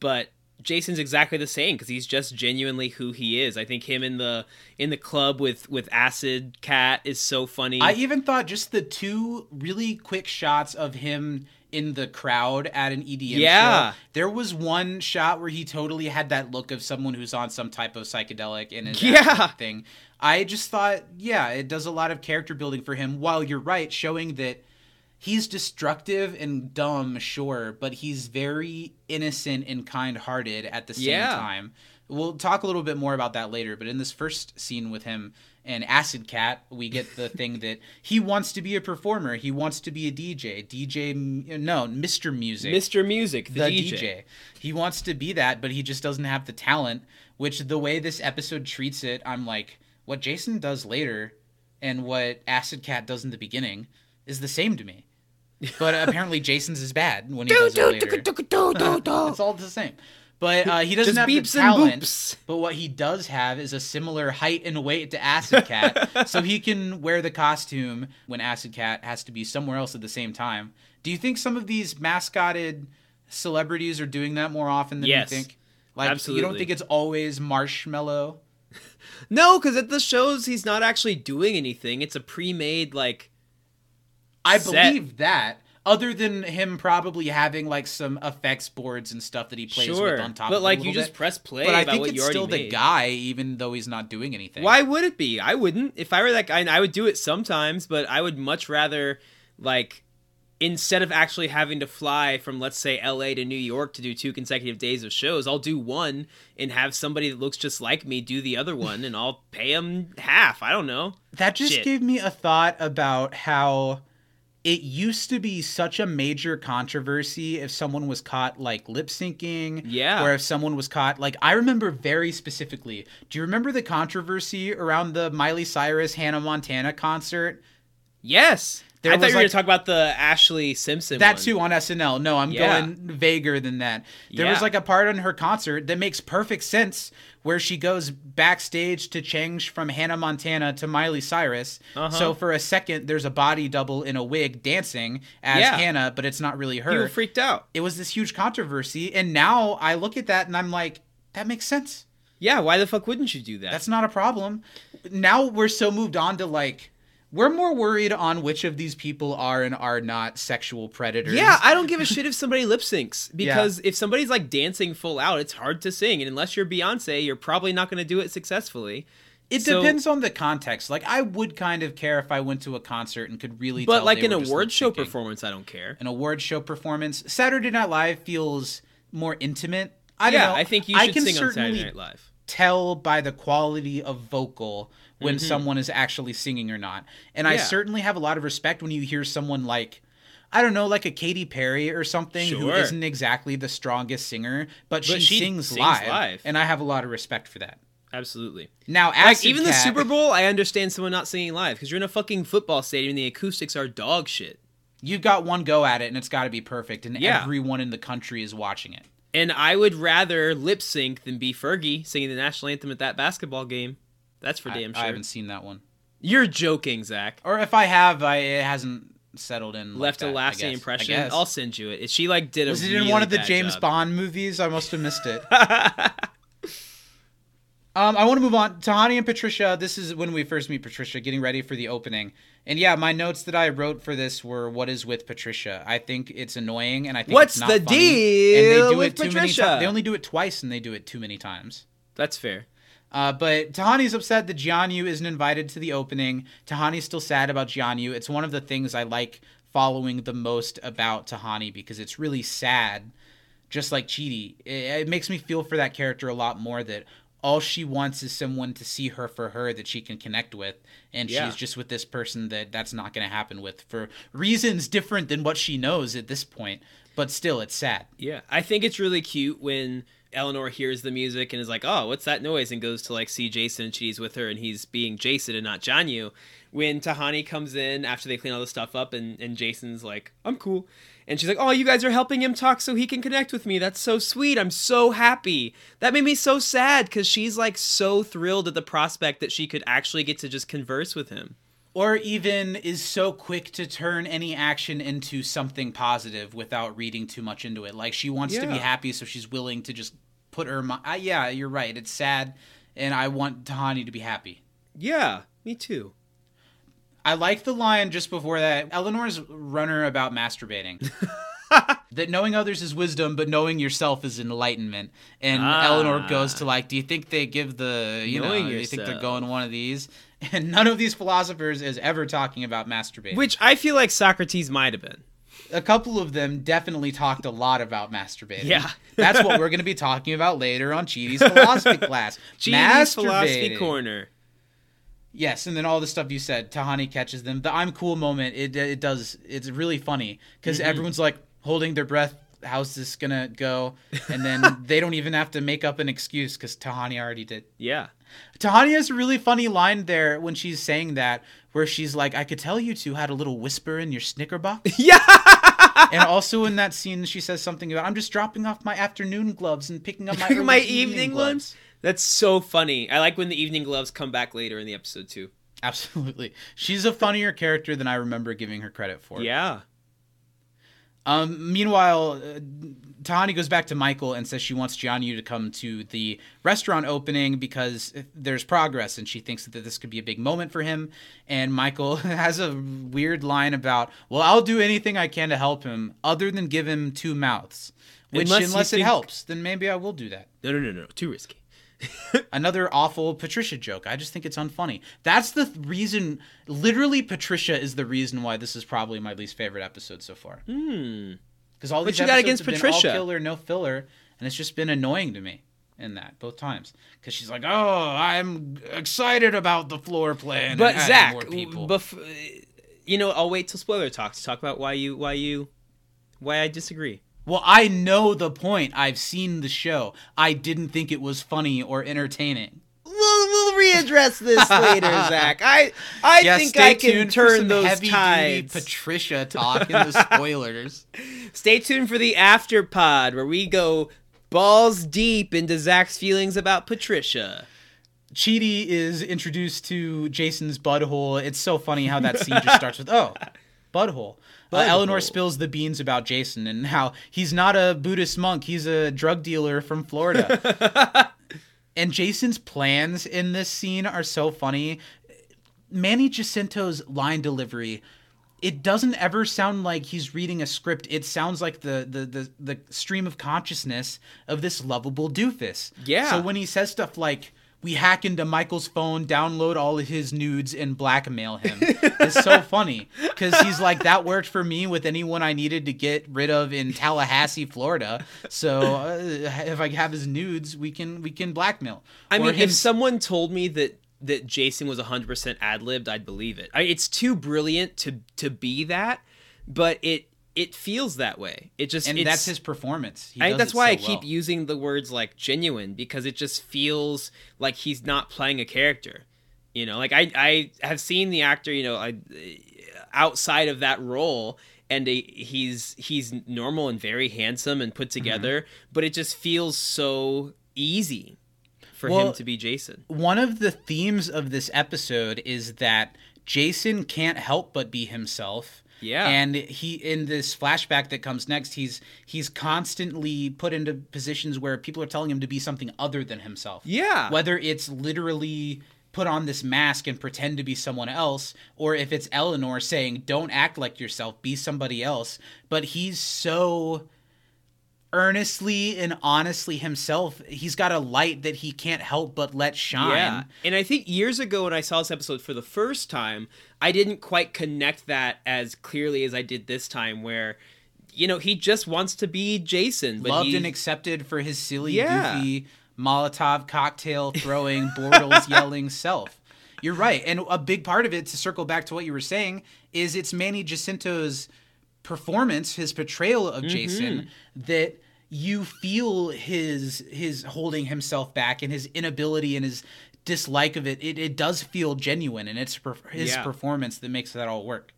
but jason's exactly the same because he's just genuinely who he is i think him in the in the club with with acid cat is so funny I even thought just the two really quick shots of him in the crowd at an EDM Yeah. show. There was one shot where he totally had that look of someone who's on some type of psychedelic and Yeah. thing. I just thought, yeah, it does a lot of character building for him. While you're right, showing that he's destructive and dumb, sure, but he's very innocent and kind-hearted at the same Yeah. time. We'll talk a little bit more about that later, but in this first scene with him and Acid Cat, we get the thing that he wants to be a performer. He wants to be a DJ. DJ, no, Mr. Music. mr music the, the DJ. DJ. He wants to be that, but he just doesn't have the talent, which the way this episode treats it, I'm like, what Jason does later and what Acid Cat does in the beginning is the same to me. But apparently Jason's is bad when he does it later. it's all the same. But uh, he doesn't Just have beeps the and talent. boops. But what he does have is a similar height and weight to Acid Cat, so he can wear the costume when Acid Cat has to be somewhere else at the same time. Do you think some of these mascotted celebrities are doing that more often than Yes. you think? Like you don't think it's always Marshmello? No, because at the shows he's not actually doing anything. It's a pre-made like. I set. believe that. Other than him probably having like some effects boards and stuff that he plays Sure, with on top. but of it a like you just bit. press play But I think what it's still the made. guy, even though he's not doing anything. Why would it be? I wouldn't. If I were that guy, I would do it sometimes, but I would much rather like instead of actually having to fly from let's say LA to New York to do two consecutive days of shows, I'll do one and have somebody that looks just like me do the other one and I'll pay them half. I don't know. That just Shit. gave me a thought about how it used to be such a major controversy if someone was caught like lip syncing. Yeah. Or if someone was caught like I remember very specifically. Do you remember the controversy around the Miley Cyrus Hannah Montana concert? Yes. There I thought you were like- going to talk about the Ashlee Simpson That one. too on SNL. No, I'm Yeah. going vaguer than that. There was like a part on her concert that makes perfect sense where she goes backstage to change from Hannah Montana to Miley Cyrus. Uh-huh. So for a second, there's a body double in a wig dancing as Yeah. Hannah, but it's not really her. People freaked out. it was this huge controversy, and now I look at that and I'm like, that makes sense. Yeah, why the fuck wouldn't you do that? That's not a problem. Now we're so moved on to like. We're more worried on which of these people are and are not sexual predators. Yeah, I don't give a shit if somebody lip syncs because if somebody's like dancing full out, it's hard to sing, and unless you're Beyonce, you're probably not going to do it successfully. It So- depends on the context. Like I would kind of care if I went to a concert and could really. But like an award show performance, I don't care. an award show performance. Saturday Night Live feels more intimate. I don't yeah, know. I think you I should can sing on Saturday Night Live. tell by the quality of vocal when Mm-hmm. someone is actually singing or not. And I certainly have a lot of respect when you hear someone like I don't know, like a Katy Perry or something who Sure. isn't exactly the strongest singer, but, she, But she sings, sings live, live. and I have a lot of respect for that. Absolutely. Now, Like even the Super Bowl, I understand someone not singing live because you're in a fucking football stadium and the acoustics are dog shit. you've got one go at it and it's got to be perfect and Yeah. everyone in the country is watching it And I would rather lip sync than be Fergie singing the national anthem at that basketball game. That's for damn I sure. I haven't seen that one You're joking, Zach. or if i have I, it hasn't settled in like Left that, a lasting. Impression. I'll send you it. She like did a was it in one of the james job. bond movies i must have missed it um, I want to move on. Tahani and Patricia, this is when we first meet Patricia, getting ready for the opening. And yeah, my notes that I wrote for this were what is with Patricia. I think it's annoying and I think What's it's not the funny. deal And they do with it too many Patricia? times. They only do it twice and they do it too many times. That's fair. Uh, but Tahani's upset that Jianyu isn't invited to the opening. Tahani's still sad about Jianyu. It's one of the things I like following the most about Tahani because it's really sad, just like Chidi. It, it makes me feel for that character a lot more that all she wants is someone to see her for her that she can connect with and Yeah. she's just with this person that that's not going to happen with for reasons different than what she knows at this point but still it's sad Yeah, I think it's really cute when Eleanor hears the music and is like, "Oh, what's that noise?" and goes to like see Jason and she's with her and he's being Jason and not Jianyu. When Tahani comes in after they clean all the stuff up and and Jason's like, "I'm cool." And she's like, "Oh, you guys are helping him talk so he can connect with me. That's so sweet. I'm so happy." That made me so sad cuz she's like so thrilled at the prospect that she could actually get to just converse with him. or even is so quick to turn any action into something positive without reading too much into it. Like she wants to be happy, so she's willing to just put her. mi- Uh, yeah, you're right. It's sad, and I want Tahani to be happy. Yeah, me too. I like the line just before that. Eleanor's runner about masturbating. that knowing others is wisdom, but knowing yourself is enlightenment. And Ah. Eleanor goes to like, do you think they give the, you Knowing know, do you think they're going one of these? And none of these philosophers is ever talking about masturbating. Which I feel like Socrates might have been. A couple of them definitely talked a lot about masturbating. Yeah. That's what we're going to be talking about later on Chidi's philosophy class. Genius philosophy corner. Yes, and then all the stuff you said, Tahani catches them. The I'm cool moment, it it does it's really funny because Mm-hmm. everyone's like holding their breath. How's this gonna go? And then they don't even have to make up an excuse because Tahani already did. Yeah. Tahani has a really funny line there when she's saying that, where she's like, "I could tell you two had a little whisper in your Snicker box." Yeah. And also in that scene, she says something about, I'm just dropping off my afternoon gloves and picking up my, my evening, evening gloves. ones. That's so funny. I like when the evening gloves come back later in the episode too. Absolutely. She's a funnier character than I remember giving her credit for. Yeah. Um, meanwhile, uh, Tahani goes back to Michael and says she wants Jianyu to come to the restaurant opening because there's progress and she thinks that this could be a big moment for him. And Michael has a weird line about, well, I'll do anything I can to help him other than give him two mouths. Which, Unless unless, it think- helps, then maybe I will do that. No, no, no, no. Too risky. Another awful Patricia joke. I just think it's unfunny. That's the th- reason. Literally, Patricia is the reason why this is probably my least favorite episode so far. Hmm. Because all What these you got episodes against have been Patricia? all killer, no filler, and it's just been annoying to me in that both times. Because she's like, "Oh, I'm excited about the floor plan." But and adding Zach, more people. bef- you know, I'll wait till spoiler talk to talk about why you, why you, why I disagree. Well, I know the point. I've seen the show. I didn't think it was funny or entertaining. We'll, we'll readdress this later, Zach. I, I Yeah, think I can turn those heavy-duty tides. Patricia talk in the spoilers. Stay tuned for the after pod where we go balls deep into Zach's feelings about Patricia. Chidi is introduced to Jason's butthole. It's so funny how that scene just starts with, oh, butthole. Uh, Eleanor spills the beans about Jason and how he's not a Buddhist monk, he's a drug dealer from Florida. and Jason's plans in this scene are so funny. Manny Jacinto's line delivery it doesn't ever sound like he's reading a script. It sounds like the the the, the stream of consciousness of this lovable doofus. Yeah. So when he says stuff like we hack into Michael's phone, download all of his nudes, and blackmail him. it's so funny because he's like, that worked for me with anyone I needed to get rid of in Tallahassee, Florida. So uh, if I have his nudes, we can we can blackmail. I Or mean, him- if someone told me that that Jason was 100% ad libbed, I'd believe it. I, it's too brilliant to to be that, but it it feels that way. It just and that's his performance. He I think that's why so I keep well. using the words like genuine because it just feels like he's not playing a character. You know, like I I have seen the actor, you know, I outside of that role and he's he's normal and very handsome and Mm-hmm. put together, but it just feels so easy for Well, him to be Jason. one of the themes of this episode is that Jason can't help but be himself. Yeah. And he in this flashback that comes next, he's he's constantly put into positions where people are telling him to be something other than himself. Yeah. Whether it's literally put on this mask and pretend to be someone else, or if it's Eleanor saying, Don't act like yourself, be somebody else. But he's so earnestly and honestly himself. He's got a light that he can't help but let shine. Yeah. And I think years ago when I saw this episode for the first time, I didn't quite connect that as clearly as I did this time where you know, he just wants to be Jason, but loved he, and accepted for his silly, Yeah. goofy Molotov cocktail throwing, Bortles yelling self. You're right, and a big part of it, to circle back to what you were saying, is it's Manny Jacinto's performance, his portrayal of mm-hmm. Jason, that you feel his his holding himself back and his inability and his dislike of it. It, it does feel genuine, and it's per- his Yeah. performance that makes that all work.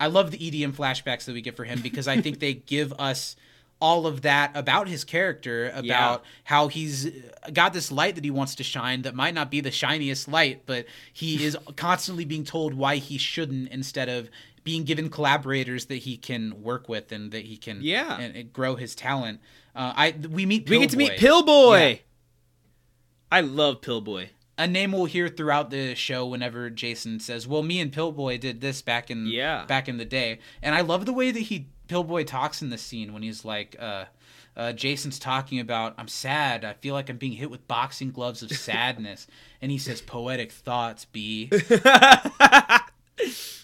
I love the EDM flashbacks that we get for him because I think they give us all of that about his character, about Yeah. how he's got this light that he wants to shine that might not be the shiniest light, but he is constantly being told why he shouldn't instead of being given collaborators that he can work with and that he can Yeah. and, and grow his talent. Uh, I we meet we get to meet Pillboy. Yeah. I love Pillboy. a name we'll hear throughout the show whenever Jason says, "Well, me and Pillboy did this back in Yeah. back in the day," and I love the way that he Pillboy talks in the scene when he's like, uh, uh, "Jason's talking about I'm sad. I feel like I'm being hit with boxing gloves of sadness," and he says, "Poetic thoughts, B."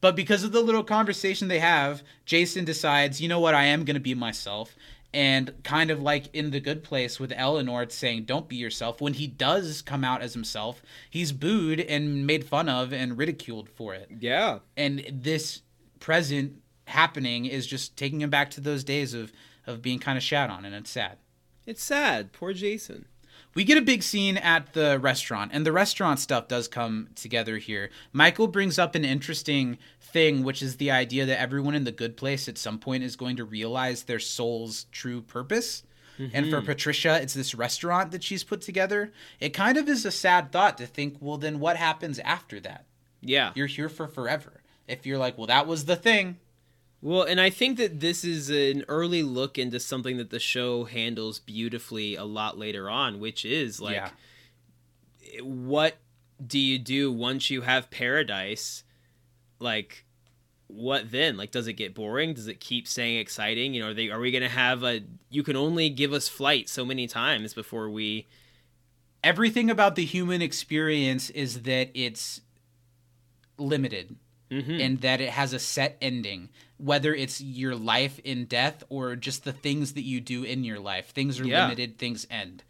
But because of the little conversation they have, Jason decides, you know what, I am going to be myself. And kind of like in The Good Place with Eleanor it's saying, don't be yourself. When he does come out as himself, he's booed and made fun of and ridiculed for it. Yeah. And this present happening is just taking him back to those days of, of being kind of shat on, and it's sad. It's sad. Poor Jason. We get a big scene at the restaurant, and the restaurant stuff does come together here. Michael brings up an interesting thing, which is the idea that everyone in the good place at some point is going to realize their soul's true purpose. And for mm-hmm. Patricia, it's this restaurant that she's put together. It kind of is a sad thought to think, well, then what happens after that? Yeah. You're here for forever. If you're like, well, that was the thing. Well, and I think that this is an early look into something that the show handles beautifully a lot later on, which is like yeah. what do you do once you have paradise? Like what then? Like does it get boring? Does it keep saying exciting? You know, are they are we going to have a you can only give us flight so many times before we Everything about the human experience is that it's limited Mhm. and that it has a set ending, whether it's your life in death or just the things that you do in your life. Things are Yeah. limited, things end.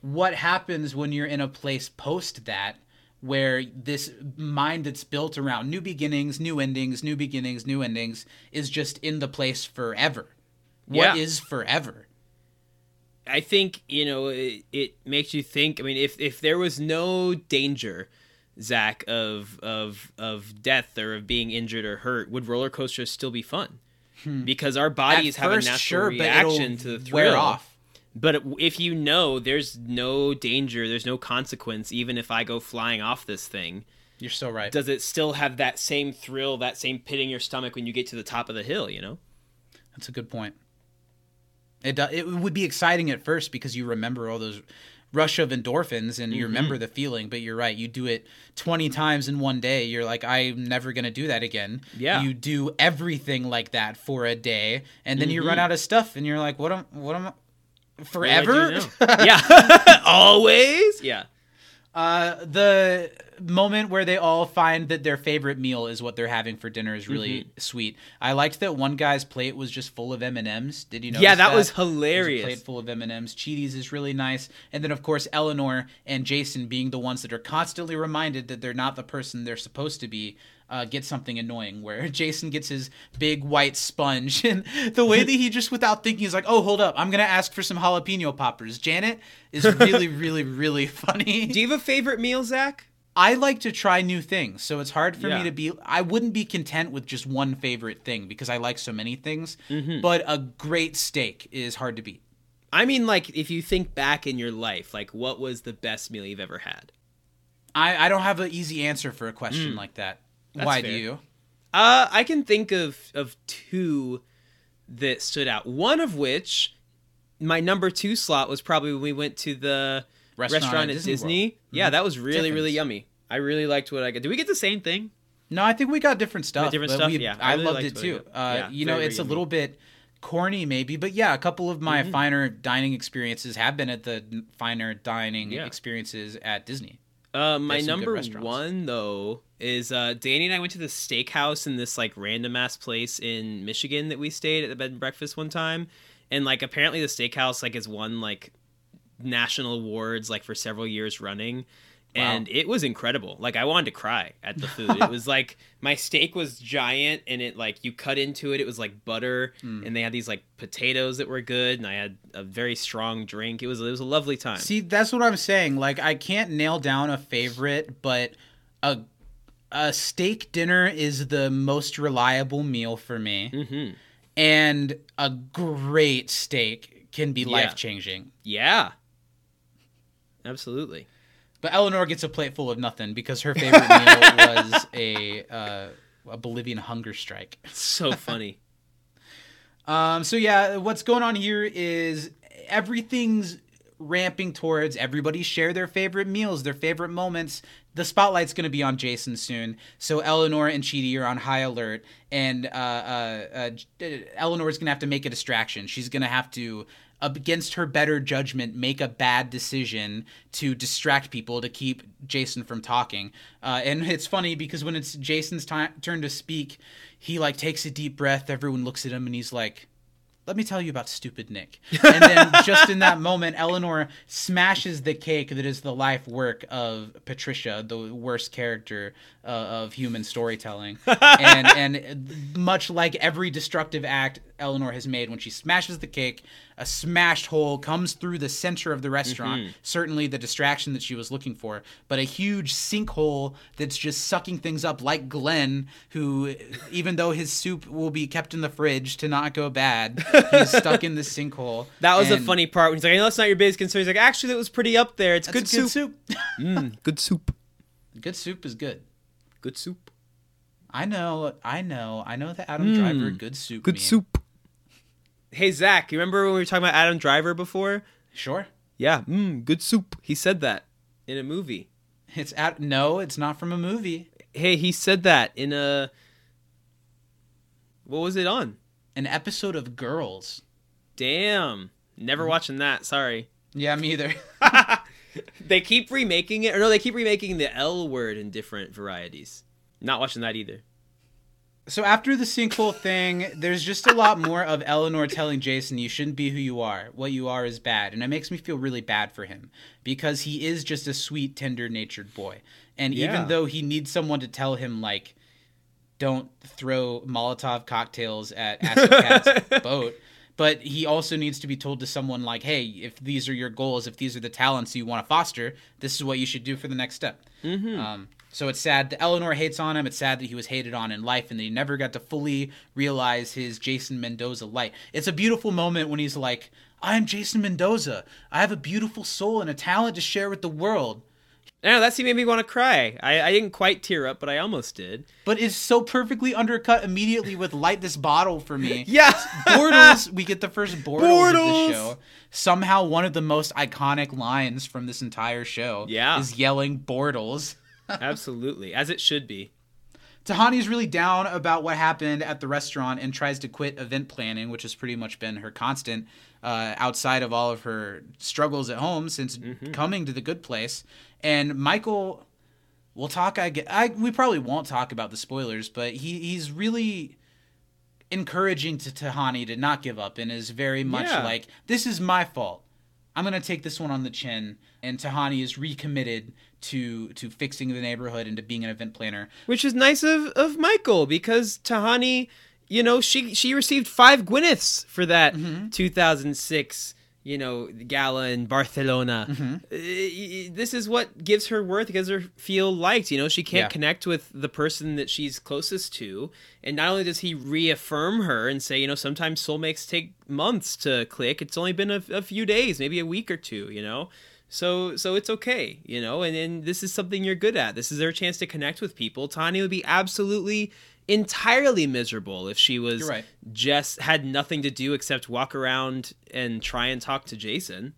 What happens when you're in a place post that where this mind that's built around new beginnings, new endings, new beginnings, new endings is just in the place forever? What Yeah. is forever? I think you know it, it makes you think. I mean, if if there was no danger, Zach, of of of death or of being injured or hurt, would roller coasters still be fun? Because our bodies Hmm. At have first, a natural sure, reaction to the thrill. wear off. But if you know there's no danger, there's no consequence, even if I go flying off this thing, You're so right. does it still have that same thrill, that same pit in your stomach when you get to the top of the hill? You know? That's a good point. It do, it would be exciting at first because you remember all those rush of endorphins and you remember mm-hmm. the feeling. But you're right. You do it 20 times in one day. You're like, I'm never gonna do that again. Yeah. You do everything like that for a day, and then you run mm-hmm. out of stuff, and you're like, what am what am I? What do I do Forever. yeah. Always. Yeah. Uh, the moment where they all find that their favorite meal is what they're having for dinner is really Mm-hmm. sweet. I liked that one guy's plate was just full of M and M's. Did you know? Yeah, that was There's a hilarious. plate full of M and M's. Chidi's is really nice, and then of course Eleanor and Jason being the ones that are constantly reminded that they're not the person they're supposed to be. Uh, get something annoying where Jason gets his big white sponge and the way that he just without thinking is like, oh hold up, I'm gonna ask for some jalapeno poppers. Janet is really, really, really funny. Do you have a favorite meal, Zach? I like to try new things, so it's hard for Yeah. me to be. I wouldn't be content with just one favorite thing because I like so many things. Mm-hmm. But a great steak is hard to beat. I mean, like, if you think back in your life, like, what was the best meal you've ever had? I, I don't have an easy answer for a question like that. That's Why fair. do you? Uh, I can think of of two that stood out. One of which, my number two slot was probably when we went to the Restaurant restaurant, at at Disney Disney. World. Yeah, that was really really yummy. I really liked what I got. Did we get the same thing? No, I think we got different stuff. different stuff? we- Yeah, I, I really loved it too. Uh, Yeah, you know, it's a little bit corny maybe, but yeah, a couple of my finer dining experiences have been at the finer dining Yeah. experiences at Disney. Uh, my There's some good number one though is uh, Danny and I went to the steakhouse in this like random ass place in Michigan that we stayed at the bed and breakfast one time, and like apparently the steakhouse like has won like national awards like for several years running. And it was incredible. Like I wanted to cry at the food. it was like my steak was giant, and it like you cut into it. It was like butter, Hmm. and they had these like potatoes that were good, and I had a very strong drink. It was it was a lovely time. See, that's what I'm saying. Like, I can't nail down a favorite, but a a steak dinner is the most reliable meal for me, hmm and a great steak can be Yeah. life changing. Yeah, absolutely. But Eleanor gets a plate full of nothing because her favorite meal was a uh, a Bolivian hunger strike. It's so funny. Um, so yeah, what's going on here is everything's ramping towards everybody share their favorite meals, their favorite moments. The spotlight's going to be on Jason soon, so Eleanor and Chidi are on high alert, and uh, uh, uh, Eleanor's going to have to make a distraction. She's going to have to, against her better judgment, make a bad decision to distract people to keep Jason from talking. Uh, and it's funny because when it's Jason's time, turn to speak, he like takes a deep breath. Everyone looks at him, and he's like let me tell you about stupid Nick. And then just in that moment, Eleanor smashes the cake that is the life work of Patricia, the worst character uh, of human storytelling. and and much like every destructive act Eleanor has made, when she smashes the cake, a smashed hole comes through the center of the restaurant. Mm-hmm. Certainly the distraction that she was looking for, but a huge sinkhole that's just sucking things up, like Glenn, who, even though his soup will be kept in the fridge to not go bad, he's stuck in the sinkhole. That was a And funny part when he's like, I know that's not your biggest concern. He's like, actually, that was pretty up there. It's good, good soup. soup. Mm, good soup. good soup is good. Good soup. I know, I know, I know that Adam Driver good soup. Mm. Good meme. soup. Hey, Zach, you remember when we were talking about Adam Driver before? Sure. Yeah, mm, good soup. He said that in a movie. It's at no, it's not from a movie. Hey, he said that in a. What was it on? An episode of Girls. Damn. Never watching that. Sorry. Yeah, me either. They keep remaking it. Or no, they keep remaking the L word in different varieties. Not watching that either. So after the sinkhole thing, there's just a lot more of Eleanor telling Jason, "You shouldn't be who you are. What you are is bad," and it makes me feel really bad for him because he is just a sweet, tender-natured boy. And Yeah. even though he needs someone to tell him like, "Don't throw Molotov cocktails at Cat's boat," but he also needs to be told to someone like, "Hey, if these are your goals, if these are the talents you want to foster, this is what you should do for the next step." Um, so it's sad that Eleanor hates on him. It's sad that he was hated on in life and that he never got to fully realize his Jason Mendoza light. It's a beautiful moment when he's like, I'm Jason Mendoza. I have a beautiful soul and a talent to share with the world. I know, that scene made me want to cry. I, I didn't quite tear up, but I almost did. But it's so perfectly undercut immediately with Light This Bottle for me. Yeah. Bortles, we get the first Bortles, of the show. Somehow one of the most iconic lines from this entire show Yeah. is yelling Bortles. Absolutely. As it should be. Tahani's really down about what happened at the restaurant and tries to quit event planning, which has pretty much been her constant uh, outside of all of her struggles at home since coming to the good place. And Michael, we'll talk. I, get, I we probably won't talk about the spoilers, but he he's really encouraging to Tahani to not give up and is very much Yeah. like this is my fault. I'm gonna take this one on the chin. And Tahani is recommitted to to fixing the neighborhood and to being an event planner. Which is nice of, of Michael because Tahani, you know, she she received five Gwyneths for that 2006, you know, gala in Barcelona. Uh, This is what gives her worth, gives her feel liked. You know, she can't Yeah. connect with the person that she's closest to. And not only does he reaffirm her and say, you know, sometimes soulmates take months to click, it's only been a, a few days, maybe a week or two, you know? So so it's okay, you know, and, and this is something you're good at. This is their chance to connect with people. Tahani would be absolutely entirely miserable if she was right. just had nothing to do except walk around and try and talk to Jason.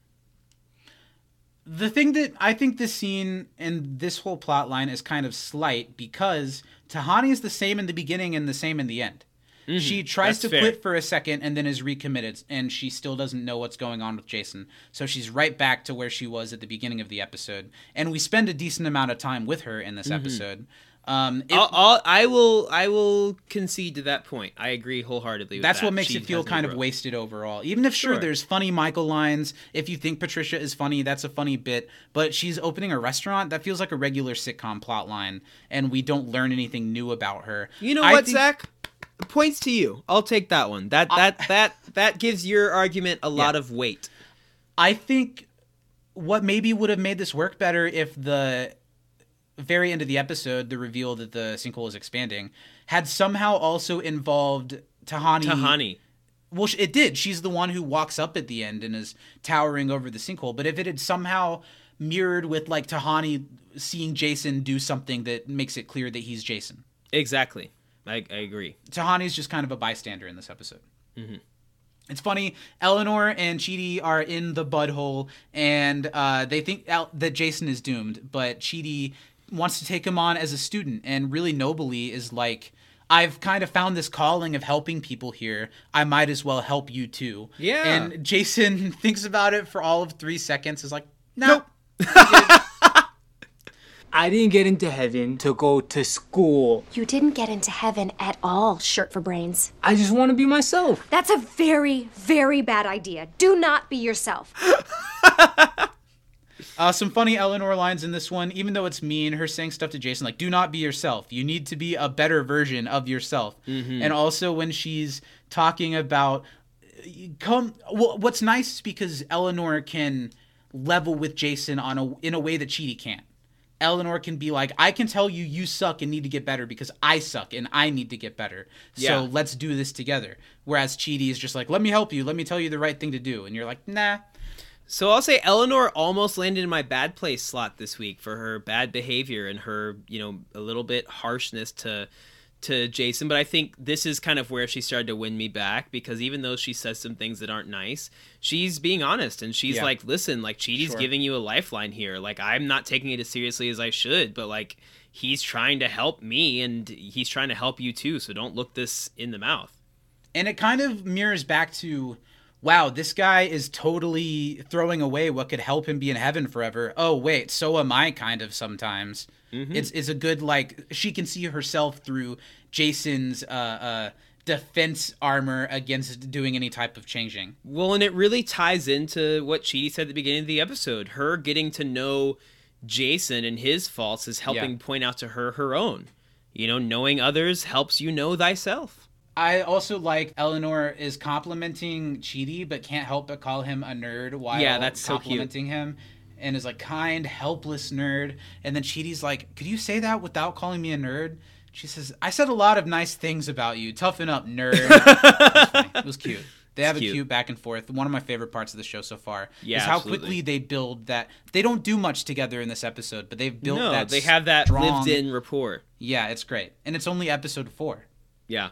the thing that I think this scene and this whole plot line is kind of slight because Tahani is the same in the beginning and the same in the end. She tries Mm-hmm. that's to fair. quit for a second and then is recommitted, and she still doesn't know what's going on with Jason. So she's right back to where she was at the beginning of the episode, and we spend a decent amount of time with her in this Mm-hmm. episode. Um, it- I'll, I'll, I will I will concede to that point. I agree wholeheartedly. With that's that. what makes She it feel kind of growth. wasted overall. Even if sure, Sure. there's funny Michael lines. If you think Patricia is funny, that's a funny bit. But she's opening a restaurant. That feels like a regular sitcom plot line, and we don't learn anything new about her. You know I what, think- Zach? Points to you. I'll take that one. That that that that gives your argument a lot of weight. I think what maybe would have made this work better if the very end of the episode, the reveal that the sinkhole is expanding, had somehow also involved Tahani. Tahani. Well, it did. She's the one who walks up at the end and is towering over the sinkhole. But if it had somehow mirrored with like Tahani seeing Jason do something that makes it clear that he's Jason, Exactly. I, I agree. Tahani's just kind of a bystander in this episode. Mm-hmm. It's funny. Eleanor and Chidi are in the bud hole, and uh, they think El- that Jason is doomed, but Chidi wants to take him on as a student, and really nobly is like, "I've kind of found this calling of helping people here. I might as well help you too." Yeah. And Jason thinks about it for all of three seconds. Is like, "Nope." I didn't get into heaven to go to school. You didn't get into heaven at all, shirt for brains. I just want to be myself. That's a very, very bad idea. Do not be yourself. Uh, some funny Eleanor lines in this one, even though it's mean, her saying stuff to Jason like, do not be yourself. You need to be a better version of yourself. And also when she's talking about come well, what's nice is because Eleanor can level with Jason on a in a way that Chidi can't. Eleanor can be like, I can tell you you suck and need to get better because I suck and I need to get better. Yeah. So let's do this together. Whereas Chidi is just like, let me help you, let me tell you the right thing to do, and you're like, nah. So I'll say Eleanor almost landed in my bad place slot this week for her bad behavior and her, you know, a little bit harshness to to Jason, but I think this is kind of where she started to win me back because even though she says some things that aren't nice, she's being honest and she's Yeah. like, "Listen, like Chidi's Sure. giving you a lifeline here. Like I'm not taking it as seriously as I should, but like he's trying to help me and he's trying to help you too, so don't look this in the mouth." And it kind of mirrors back to, wow, this guy is totally throwing away what could help him be in heaven forever. Oh wait, so am I kind of sometimes. It's it's a good like she can see herself through Jason's uh, uh, defense armor against doing any type of changing. Well, and it really ties into what Chidi said at the beginning of the episode. Her getting to know Jason and his faults is helping Yeah. point out to her her own. You know, knowing others helps you know thyself. I also like Eleanor is complimenting Chidi, but can't help but call him a nerd while Yeah, that's so complimenting him. And is like kind, helpless nerd. And then Chidi's like, "Could you say that without calling me a nerd?" She says, "I said a lot of nice things about you. Toughen up, nerd." it, was. It was cute. They have a cute. cute back and forth. One of my favorite parts of the show so far Yeah, is how absolutely. quickly they build that. They don't do much together in this episode, but they've built no, that. they have that strong- lived-in rapport. Yeah, it's great, and it's only episode four. Yeah.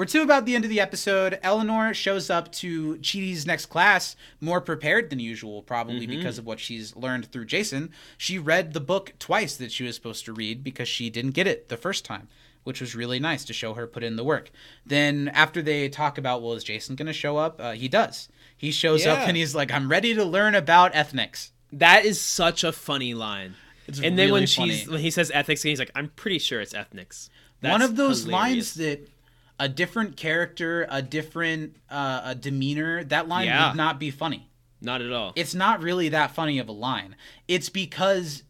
We're to about the end of the episode. Eleanor shows up to Chidi's next class more prepared than usual, probably because of what she's learned through Jason. She read the book twice that she was supposed to read because she didn't get it the first time, which was really nice to show her put in the work. Then, after they talk about, well, is Jason going to show up? Uh, he does. He shows up and he's like, I'm ready to learn about ethnics. That is such a funny line. It's and then when really she's when he says ethics, he's like, "I'm pretty sure it's ethnics." one of those hilarious. lines that a different character, a different uh, a demeanor, that line Yeah. would not be funny. Not at all. it's not really that funny of a line. It's because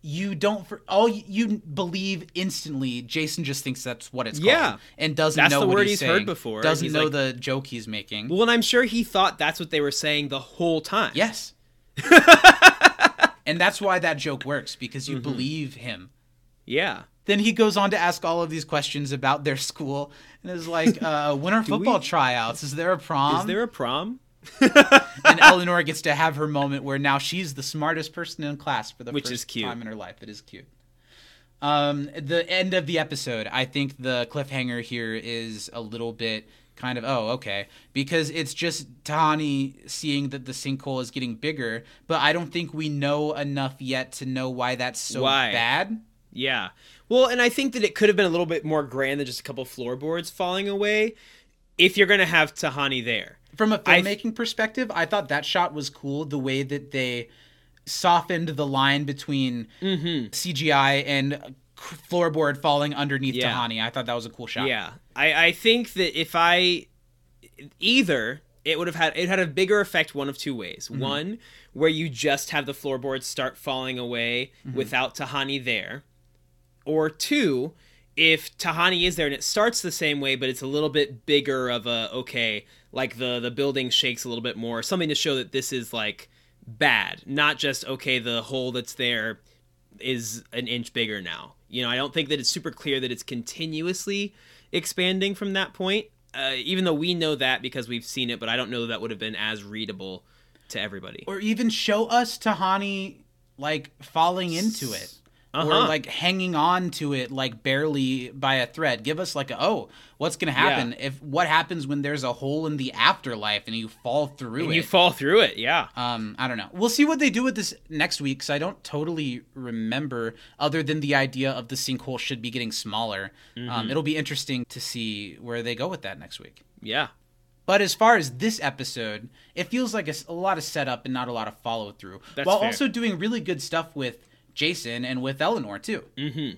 you don't for all you, believe instantly. Jason just thinks that's what it's called, Yeah. and doesn't That's know the what word he's, he's heard before, Doesn't he's know like- the joke he's making. well, and I'm sure he thought that's what they were saying the whole time. yes, and that's why that joke works because Mm-hmm. you believe him. Yeah. Then he goes on to ask all of these questions about their school, and is like, uh, "When are football tryouts? Is there a prom?" Is there a prom? and Eleanor gets to have her moment where now she's the smartest person in class for the Which first is cute. time in her life. It is cute. Um, the end of the episode, I think the cliffhanger here is a little bit kind of oh okay because it's just Tahani seeing that the sinkhole is getting bigger, but I don't think we know enough yet to know why that's so Why? bad. Yeah. Well, and I think that it could have been a little bit more grand than just a couple floorboards falling away if you're going to have Tahani there. From a filmmaking perspective, I thought that shot was cool. The way that they softened the line between Mm-hmm. CGI and floorboard falling underneath Yeah. Tahani. I thought that was a cool shot. Yeah. I, I think that if I either it would have had it had a bigger effect one of two ways. Mm-hmm. One, where you just have the floorboards start falling away Mm-hmm. without Tahani there. Or two, if Tahani is there and it starts the same way, but it's a little bit bigger of a okay, like the the building shakes a little bit more, something to show that this is like bad, not just okay, the hole that's there is an inch bigger now. You know, I don't think that it's super clear that it's continuously expanding from that point. Uh, even though we know that because we've seen it, but I don't know that, that would have been as readable to everybody. Or even show us Tahani like falling into it. Or Uh-huh. like hanging on to it like barely by a thread. Give us like a oh, what's gonna happen if what happens when there's a hole in the afterlife and you fall through and it? you fall through it, yeah. Um, I don't know. We'll see what they do with this next week because I don't totally remember, other than the idea of the sinkhole should be getting smaller. Mm-hmm. Um, it'll be interesting to see where they go with that next week. yeah. But as far as this episode, it feels like a lot of setup and not a lot of follow through, That's while fair. also doing really good stuff with Jason and with Eleanor too. Mm-hmm.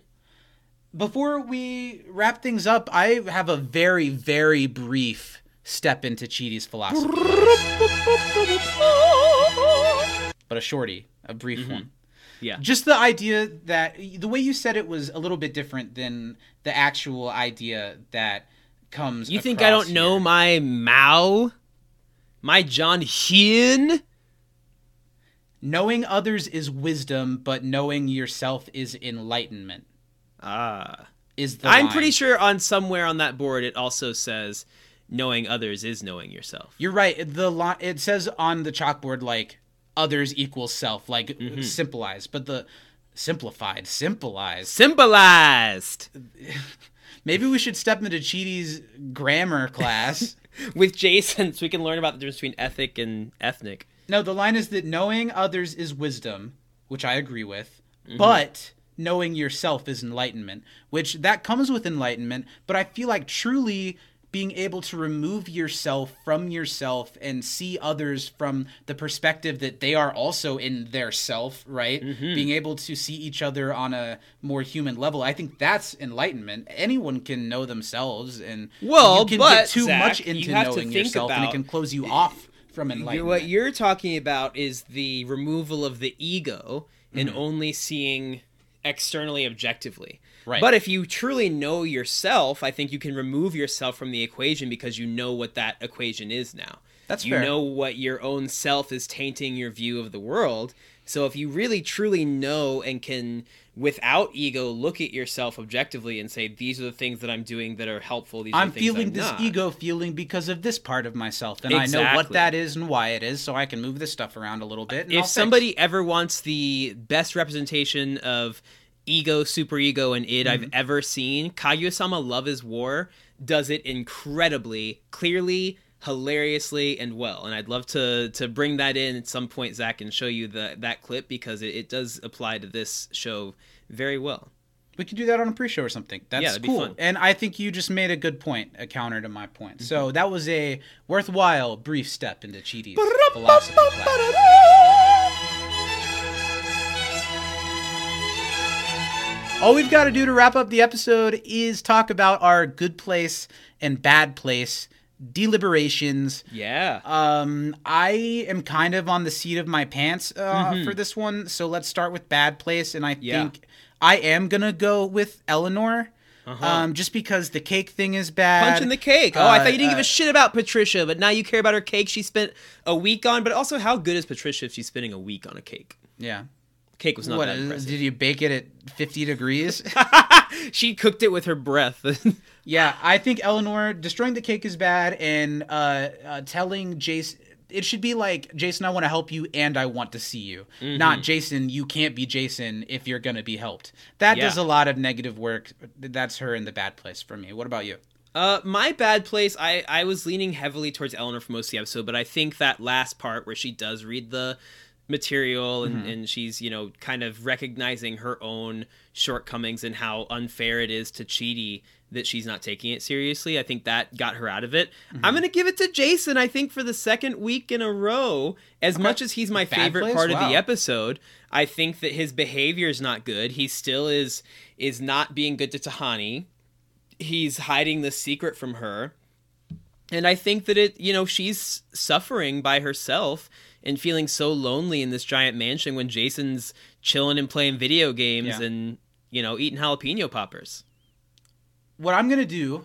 Before we wrap things up, I have a very, very brief step into Chidi's philosophy. but a shorty, a brief Mm-hmm. one. Yeah. Just the idea that the way you said it was a little bit different than the actual idea that comes. You think I don't know my Mao? My John Hyun. Knowing others is wisdom, but knowing yourself is enlightenment. Ah. Is the I'm line. pretty sure on somewhere on that board it also says knowing others is knowing yourself. You're right. The line it says on the chalkboard like others equals self, like Mm-hmm. simplified, but the simplified, simplified. Symbolized Maybe we should step into Chidi's grammar class. with Jason so we can learn about the difference between ethic and ethnic. No, the line is that knowing others is wisdom, which I agree with, Mm-hmm. but knowing yourself is enlightenment, which that comes with enlightenment, but I feel like truly being able to remove yourself from yourself and see others from the perspective that they are also in their self, right? Mm-hmm. Being able to see each other on a more human level. I think that's enlightenment. Anyone can know themselves and Well, you can but, get too Zach, much you into to knowing think yourself and it can close you off from enlightenment. What you're talking about is the removal of the ego and mm-hmm. only seeing externally objectively. Right. But if you truly know yourself, I think you can remove yourself from the equation because you know what that equation is now. That's you fair. know what your own self is tainting your view of the world. So if you really truly know and can without ego look at yourself objectively and say these are the things that I'm doing that are helpful these are I'm the things feeling I'm this not." ego feeling because of this part of myself, and I know what that is and why it is, so I can move this stuff around a little bit. and I'll if fix. somebody ever wants the best representation of ego, super ego, and id Mm-hmm. I've ever seen, Kaguya-sama Love is War does it incredibly, clearly, hilariously, and well. And I'd love to to bring that in at some point, Zach, and show you the that clip because it, it does apply to this show very well. we could do that on a pre-show or something. That's Yeah, that'd be cool. fun. And I think you just made a good point, a counter to my point. Mm-hmm. So that was a worthwhile brief step into Chidi's philosophy class. All we've got to do to wrap up the episode is talk about our good place and bad place deliberations. Yeah. Um, I am kind of on the seat of my pants uh, for this one, so let's start with bad place, and I Mm-hmm. Yeah. think I am gonna go with Eleanor, um, just because the cake thing is bad. Punching the cake. Oh, I Uh, thought you didn't uh, give a shit about Patricia, but now you care about her cake she spent a week on. But also, how good is Patricia if she's spending a week on a cake? Yeah. Cake was not What that is- impressive. did you bake it at 50 degrees? she cooked it with her breath. yeah, I think Eleanor destroying the cake is bad, and uh, uh, telling Jason. It should be like Jason, I want to help you, and I want to see you. Mm-hmm. Not Jason, you can't be Jason if you're gonna be helped. That Yeah. does a lot of negative work. That's her in the bad place for me. What about you? uh, my bad place. I I was leaning heavily towards Eleanor for most of the episode, but I think that last part where she does read the material and, mm-hmm. and she's you know kind of recognizing her own shortcomings and how unfair it is to Chidi that she's not taking it seriously. I think that got her out of it. I'm mm-hmm. gonna give it to Jason. I think for the second week in a row, as much as he's my Bad favorite place? part of the episode, I think that his behavior is not good. He still is is not being good to Tahani. He's hiding the secret from her. And I think that it, you know, she's suffering by herself and feeling so lonely in this giant mansion when Jason's chilling and playing video games Yeah. and, you know, eating jalapeno poppers. What I'm gonna do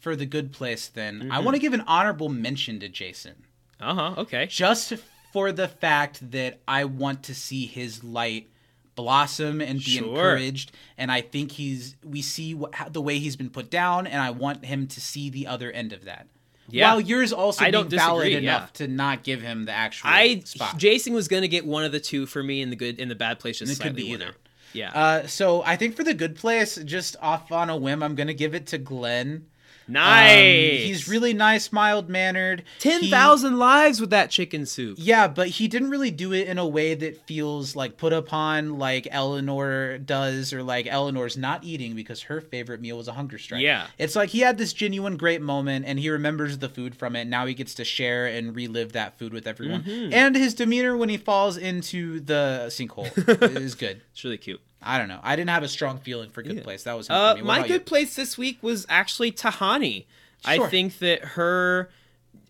for the good place, then, I Mm-hmm. want to give an honorable mention to Jason. Uh huh. Okay. just for the fact that I want to see his light blossom and be Sure. encouraged and I think he's we see what, the way he's been put down and I want him to see the other end of that. Yeah. While yours also I being don't valid disagree, enough yeah. to not give him the actual I spot. Jason was gonna get one of the two for me in the good in the bad place. Just It could be either. Yeah. uh, so I think for the good place, just off on a whim, I'm gonna give it to Glenn. Um, nice. he's really nice, mild mannered. ten thousand lives with that chicken soup. Yeah, but he didn't really do it in a way that feels like put upon like Eleanor does, or like Eleanor's not eating because her favorite meal was a hunger strike. Yeah. It's like he had this genuine great moment and he remembers the food from it. Now he gets to share and relive that food with everyone. Mm-hmm. And his demeanor when he falls into the sinkhole is good. It's really cute. I don't know. I didn't have a strong feeling for Good Place. That was him Uh, for me. My good you? place this week was actually Tahani. I think that her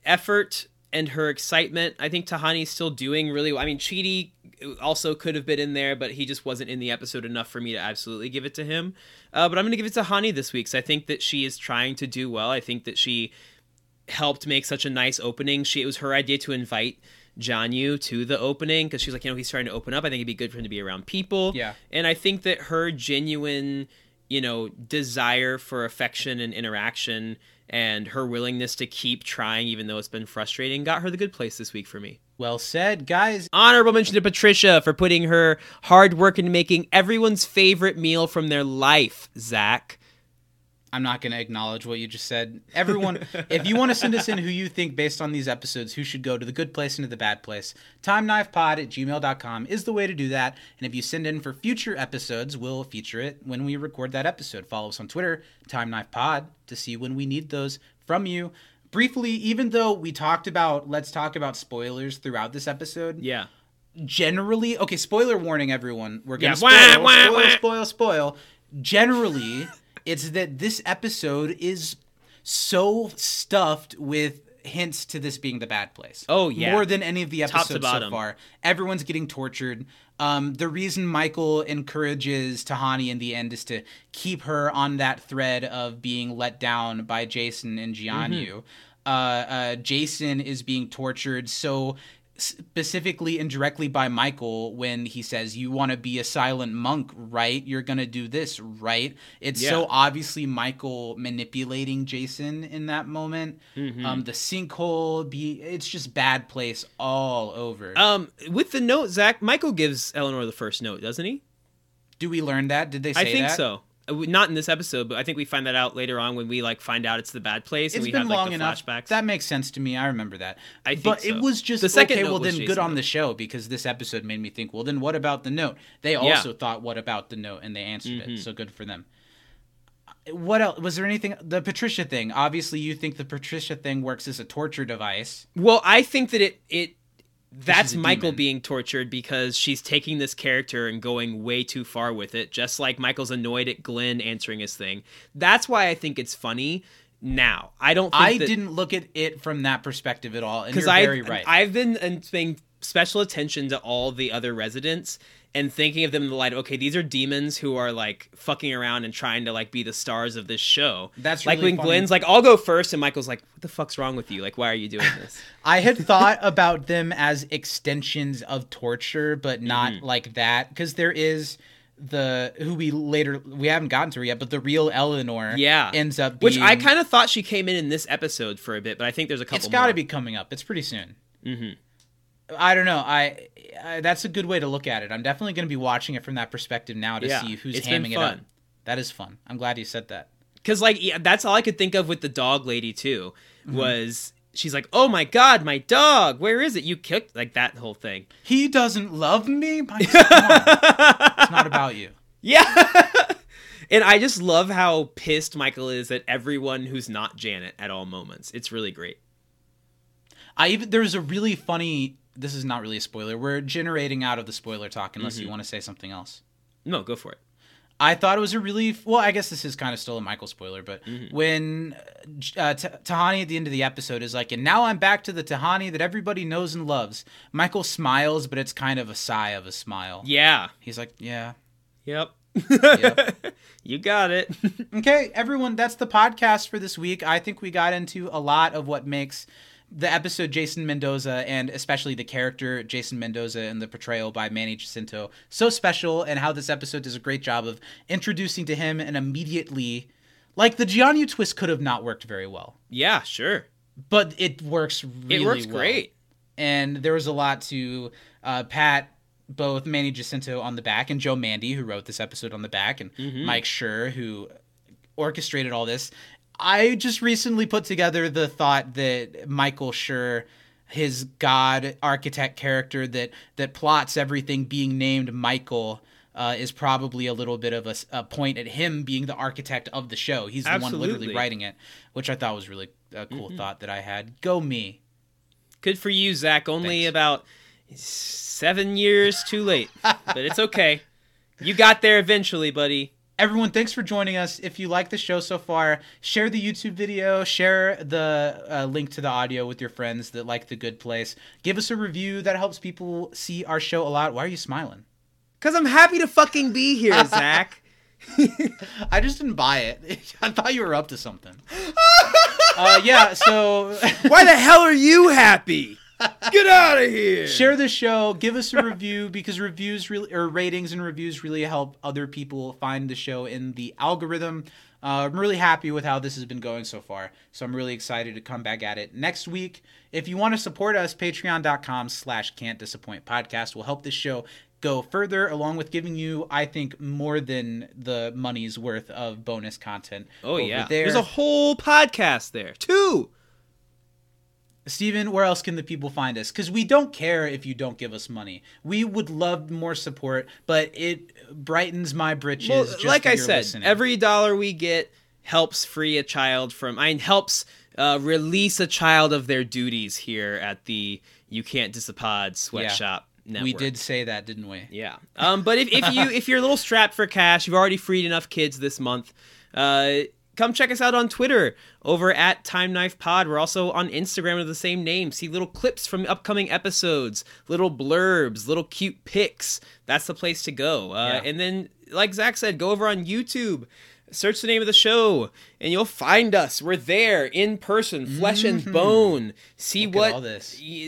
effort and her excitement. I think Tahani's still doing really well. I mean, Chidi also could have been in there, but he just wasn't in the episode enough for me to absolutely give it to him. Uh, but I'm going to give it to Hani this week. So I think that she is trying to do well. I think that she helped make such a nice opening. She it was her idea to invite Jianyu to the opening because she's like, you know, he's starting to open up. I think it'd be good for him to be around people. Yeah. And I think that her genuine, you know, desire for affection and interaction and her willingness to keep trying even though it's been frustrating got her the good place this week for me. Well said, guys. Honorable mention to Patricia for putting her hard work into making everyone's favorite meal from their life, Zach. I'm not going to acknowledge what you just said. Everyone, if you want to send us in who you think based on these episodes, who should go to the good place and to the bad place, timeknifepod at gmail.com is the way to do that. And if you send in for future episodes, we'll feature it when we record that episode. Follow us on Twitter, timeknifepod, to see when we need those from you. Briefly, even though we talked about, let's talk about spoilers throughout this episode, Yeah. generally okay spoiler warning everyone we're gonna Yeah, spoil, wah, wah, spoil, wah. spoil spoil generally it's that this episode is so stuffed with hints to this being the bad place. Oh, yeah. more than any of the episodes so far. Everyone's getting tortured. Um, the reason michael encourages tahani in the end is to keep her on that thread of being let down by jason and jianyu Mm-hmm. uh, uh, jason is being tortured so specifically and directly by Michael when he says, You want to be a silent monk, right? You're going to do this, right? It's so obviously Michael manipulating Jason in that moment. Mm-hmm. Um, the sinkhole, be it's just bad place all over. Um, with the note, Zach, Michael gives Eleanor the first note, doesn't he? do we learn that? Did they say I think that? so. Not in this episode, but I think we find that out later on when we like find out it's the bad place and It's we been have like long the enough. flashbacks. That makes sense to me. I remember that. I think but so. it was just The second okay. Well, then good on the show because this episode made me think. Well, then what about the note? They Yeah. also thought, "What about the note?" and they answered Mm-hmm. it. So good for them. What else? Was there anything? The Patricia thing. Obviously, you think the Patricia thing works as a torture device. Well, I think that it it that's Michael demon. being tortured because she's taking this character and going way too far with it, just like Michael's annoyed at Glenn answering his thing. That's why I think it's funny now. I don't think I that, didn't look at it from that perspective at all, and because you're I very right. I've been paying special attention to all the other residents and thinking of them in the light of okay, these are demons who are like fucking around and trying to like be the stars of this show. That's like really when funny. Glenn's like, "I'll go first and Michael's like, "What the fuck's wrong with you? Like, why are you doing this?" I had thought about them as extensions of torture, but not Mm-hmm. like that because there is the who we later we haven't gotten to her yet, but the real Eleanor, Yeah, ends up which I kind of thought she came in in this episode for a bit, but I think there's a couple. It's got to be coming up. It's pretty soon. Mm-hmm. I don't know. I, I that's a good way to look at it. I'm definitely going to be watching it from that perspective now to Yeah, see who's hamming it up. That is fun. I'm glad you said that. because like yeah, that's all I could think of with the dog lady too Mm-hmm. was she's like, "Oh my god, my dog! Where is it? You kicked like that whole thing." He doesn't love me. My, it's not about you. Yeah. and I just love how pissed Michael is at everyone who's not Janet at all moments. It's really great. I even there's a really funny. This is not really a spoiler. We're generating out of the spoiler talk unless Mm-hmm. you want to say something else. No, go for it. I thought it was a really well. I guess this is kind of still a Michael spoiler, but Mm-hmm. when uh, T- Tahani at the end of the episode is like, "And now I'm back to the Tahani that everybody knows and loves." Michael smiles, but it's kind of a sigh of a smile. Yeah. He's like, "Yeah, Yep. Yep. you got it. okay, everyone, that's the podcast for this week. I think we got into a lot of what makes the episode Jason Mendoza and especially the character Jason Mendoza and the portrayal by Manny Jacinto so special and how this episode does a great job of introducing to him and immediately like the Jianyu twist could have not worked very well. yeah, sure. But it works really It works well. great. And there was a lot to uh, pat both Manny Jacinto on the back and Joe Mande, who wrote this episode on the back, and Mm-hmm. Mike Schur, who orchestrated all this. I just recently put together the thought that Michael Schur, his god architect character that that plots everything being named Michael, uh, is probably a little bit of a point at him being the architect of the show. He's the one literally writing it, which I thought was really a cool Mm-hmm. thought that I had. Go me. Good for you, Zach. Only Thanks. about seven years too late, but it's okay. You got there eventually, buddy. Everyone, thanks for joining us. If you like the show so far, share the YouTube video, share the uh, link to the audio with your friends that like The Good Place. Give us a review that helps people see our show a lot. Why are you smiling? Cause I'm happy to fucking be here, Zach. I just didn't buy it. I thought you were up to something. uh, yeah, so Why the hell are you happy? Get out of here. share the show, give us a review because reviews really or ratings and reviews really help other people find the show in the algorithm. Uh, I'm really happy with how this has been going so far, so I'm really excited to come back at it next week. If you want to support us, patreon.com slash can't disappoint podcast will help this show go further along with giving you i think more than the money's worth of bonus content Oh over yeah. there There's a whole podcast there. Two. Steven, where else can the people find us? Because we don't care if you don't give us money. We would love more support, but it brightens my britches. Well, like I said, listening. every dollar we get helps free a child from. I mean, helps uh, release a child of their duties here at the You Can't Disapod Sweatshop Network. we did say that, didn't we? Yeah. Um, but if, if you if you're a little strapped for cash, you've already freed enough kids this month. Uh, come check us out on Twitter over at Time Knife Pod. We're also on Instagram with the same name. See little clips from upcoming episodes, little blurbs, little cute pics. That's the place to go. Uh, Yeah. And then, like Zach said, go over on YouTube. Search the name of the show, and you'll find us. We're there in person, flesh and bone. See Mm-hmm. Look what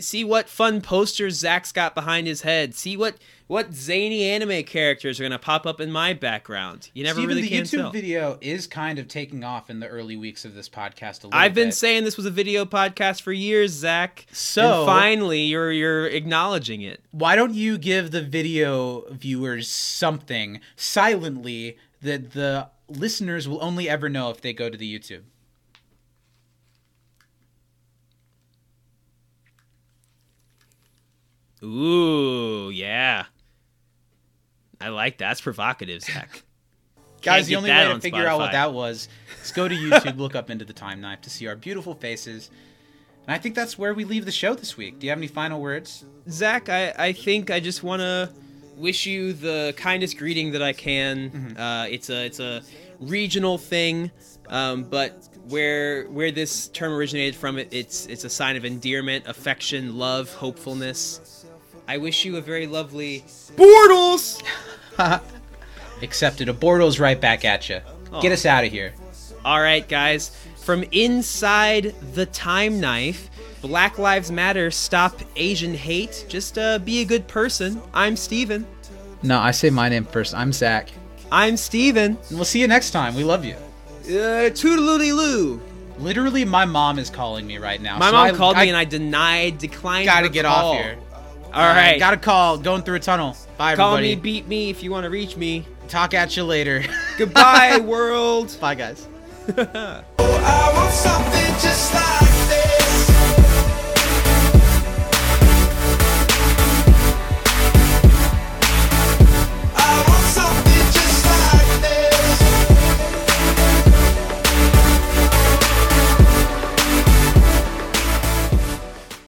see what fun posters Zach's got behind his head. See what what zany anime characters are gonna pop up in my background. You never Steven, really the can YouTube tell. video is kind of taking off in the early weeks of this podcast. A little I've been bit. saying this was a video podcast for years, Zach. So- and finally, you're you're acknowledging it. Why don't you give the video viewers something silently that the listeners will only ever know if they go to the YouTube? Ooh, yeah. I like that. That's provocative, Zach. Guys, the only way to on figure out what that was is go to YouTube, look up into the time knife to see our beautiful faces. And I think that's where we leave the show this week. Do you have any final words? Zach, I, I think I just want to wish you the kindest greeting that I can. Mm-hmm. Uh, it's a it's a regional thing, um, but where where this term originated from, it it's it's a sign of endearment, affection, love, hopefulness. I wish you a very lovely Bortles. Accepted. A Bortles right back at you. Get us out of here. All right, guys. From inside the time knife, Black Lives Matter. Stop Asian hate. Just uh, be a good person. I'm Steven. No, I say my name first. I'm Zach. I'm Steven. And we'll see you next time. We love you. Uh, toodaloo loo. Literally, my mom is calling me right now. My so mom I- called I me and I denied, declined. gotta get call. off here. All right, Got a call. Going through a tunnel. Bye, call everybody. Call me, beat me if you want to reach me. Talk at you later. Goodbye, world. Bye, guys. I want something